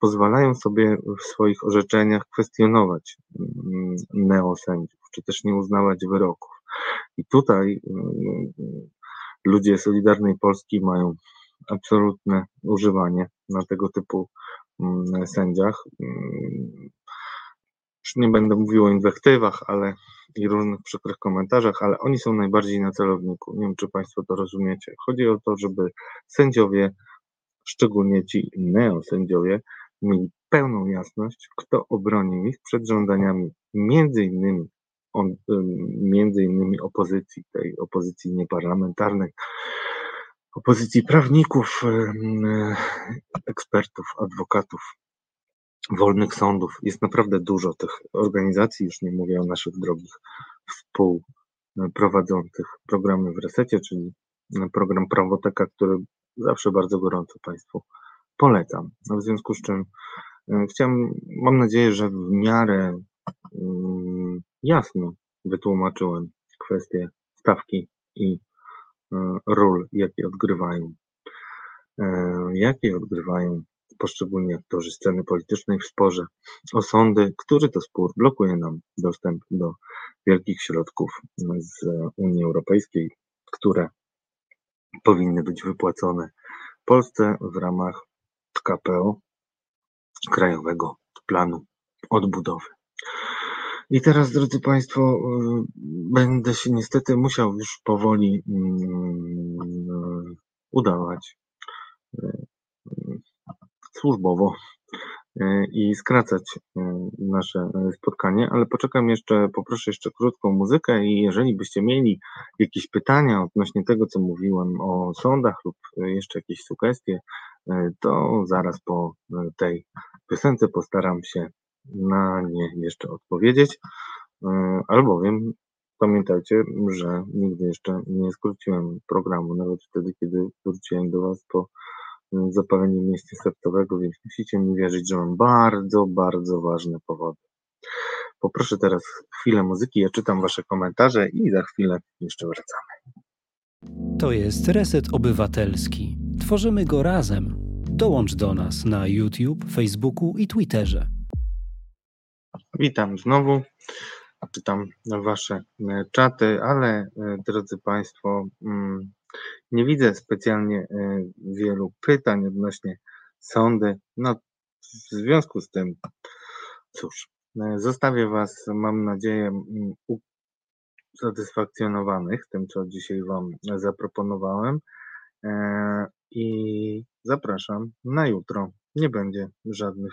pozwalają sobie w swoich orzeczeniach kwestionować mm, neosędziów, czy też nie uznawać wyroków. I tutaj mm, ludzie Solidarnej Polski mają absolutne używanie na tego typu sędziach. Już nie będę mówił o inwektywach, ale i różnych przykrych komentarzach, ale oni są najbardziej na celowniku. Nie wiem, czy Państwo to rozumiecie. Chodzi o to, żeby sędziowie, szczególnie ci neosędziowie, mieli pełną jasność, kto obronił ich przed żądaniami między innymi, on, między innymi opozycji, tej opozycji nieparlamentarnej, opozycji prawników, ekspertów, adwokatów, wolnych sądów. Jest naprawdę dużo tych organizacji, już nie mówię o naszych drogich współprowadzących programy w resecie, czyli program Prawoteka, który zawsze bardzo gorąco Państwu polecam. No, w związku z czym e, chciałem, mam nadzieję, że w miarę mm, jasno wytłumaczyłem kwestie stawki i e, ról, jakie odgrywają, e, jakie odgrywają poszczególni aktorzy sceny politycznej w sporze o sądy, który to spór blokuje nam dostęp do wielkich środków z Unii Europejskiej, które powinny być wypłacone Polsce w ramach KPO, Krajowego Planu Odbudowy. I teraz, drodzy Państwo, będę się niestety musiał już powoli mm, udawać służbowo e, i skracać e, nasze e, spotkanie, ale poczekam jeszcze, poproszę jeszcze krótką muzykę i jeżeli byście mieli jakieś pytania odnośnie tego, co mówiłem o sądach lub jeszcze jakieś sugestie, to zaraz po tej piosence postaram się na nie jeszcze odpowiedzieć, albowiem pamiętajcie, że nigdy jeszcze nie skróciłem programu, nawet wtedy, kiedy wróciłem do Was po zapalenie miejsca sercowego, więc musicie mi wierzyć, że mam bardzo, bardzo ważne powody. Poproszę teraz chwilę muzyki, ja czytam Wasze komentarze i za chwilę jeszcze wracamy. To jest Reset Obywatelski. Tworzymy go razem. Dołącz do nas na YouTube, Facebooku i Twitterze. Witam znowu. Czytam Wasze e, czaty, ale e, drodzy Państwo, mm, nie widzę specjalnie e, wielu pytań odnośnie sądy. No, w związku z tym, cóż, e, zostawię Was, mam nadzieję, usatysfakcjonowanych tym, co dzisiaj Wam zaproponowałem e, i zapraszam na jutro. Nie będzie żadnych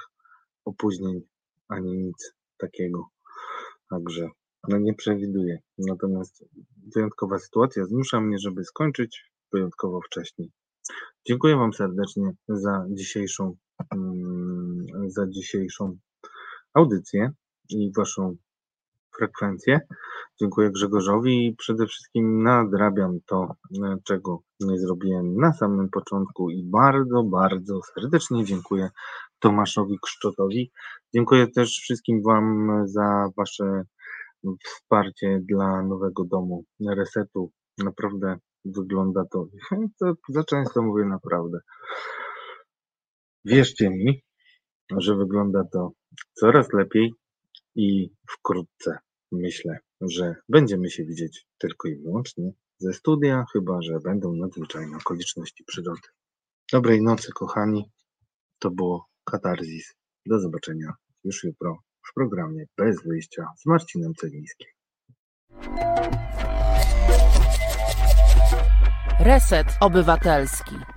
opóźnień ani nic takiego. Także no nie przewiduję. Natomiast wyjątkowa sytuacja zmusza mnie, żeby skończyć wyjątkowo wcześniej. Dziękuję Wam serdecznie za dzisiejszą, mm, za dzisiejszą audycję i Waszą frekwencję. Dziękuję Grzegorzowi i przede wszystkim nadrabiam to, czego nie zrobiłem na samym początku i bardzo, bardzo serdecznie dziękuję Tomaszowi Kszczotowi. Dziękuję też wszystkim Wam za Wasze wsparcie dla nowego domu resetu. Naprawdę wygląda to, to za często mówię naprawdę. Wierzcie mi, że wygląda to coraz lepiej i wkrótce myślę, że będziemy się widzieć tylko i wyłącznie ze studia, chyba że będą nadzwyczajne okoliczności przyrody. Dobrej nocy, kochani. To było Katarzis. Do zobaczenia już jutro w programie Bez wyjścia z Marcinem Celińskim. Reset Obywatelski.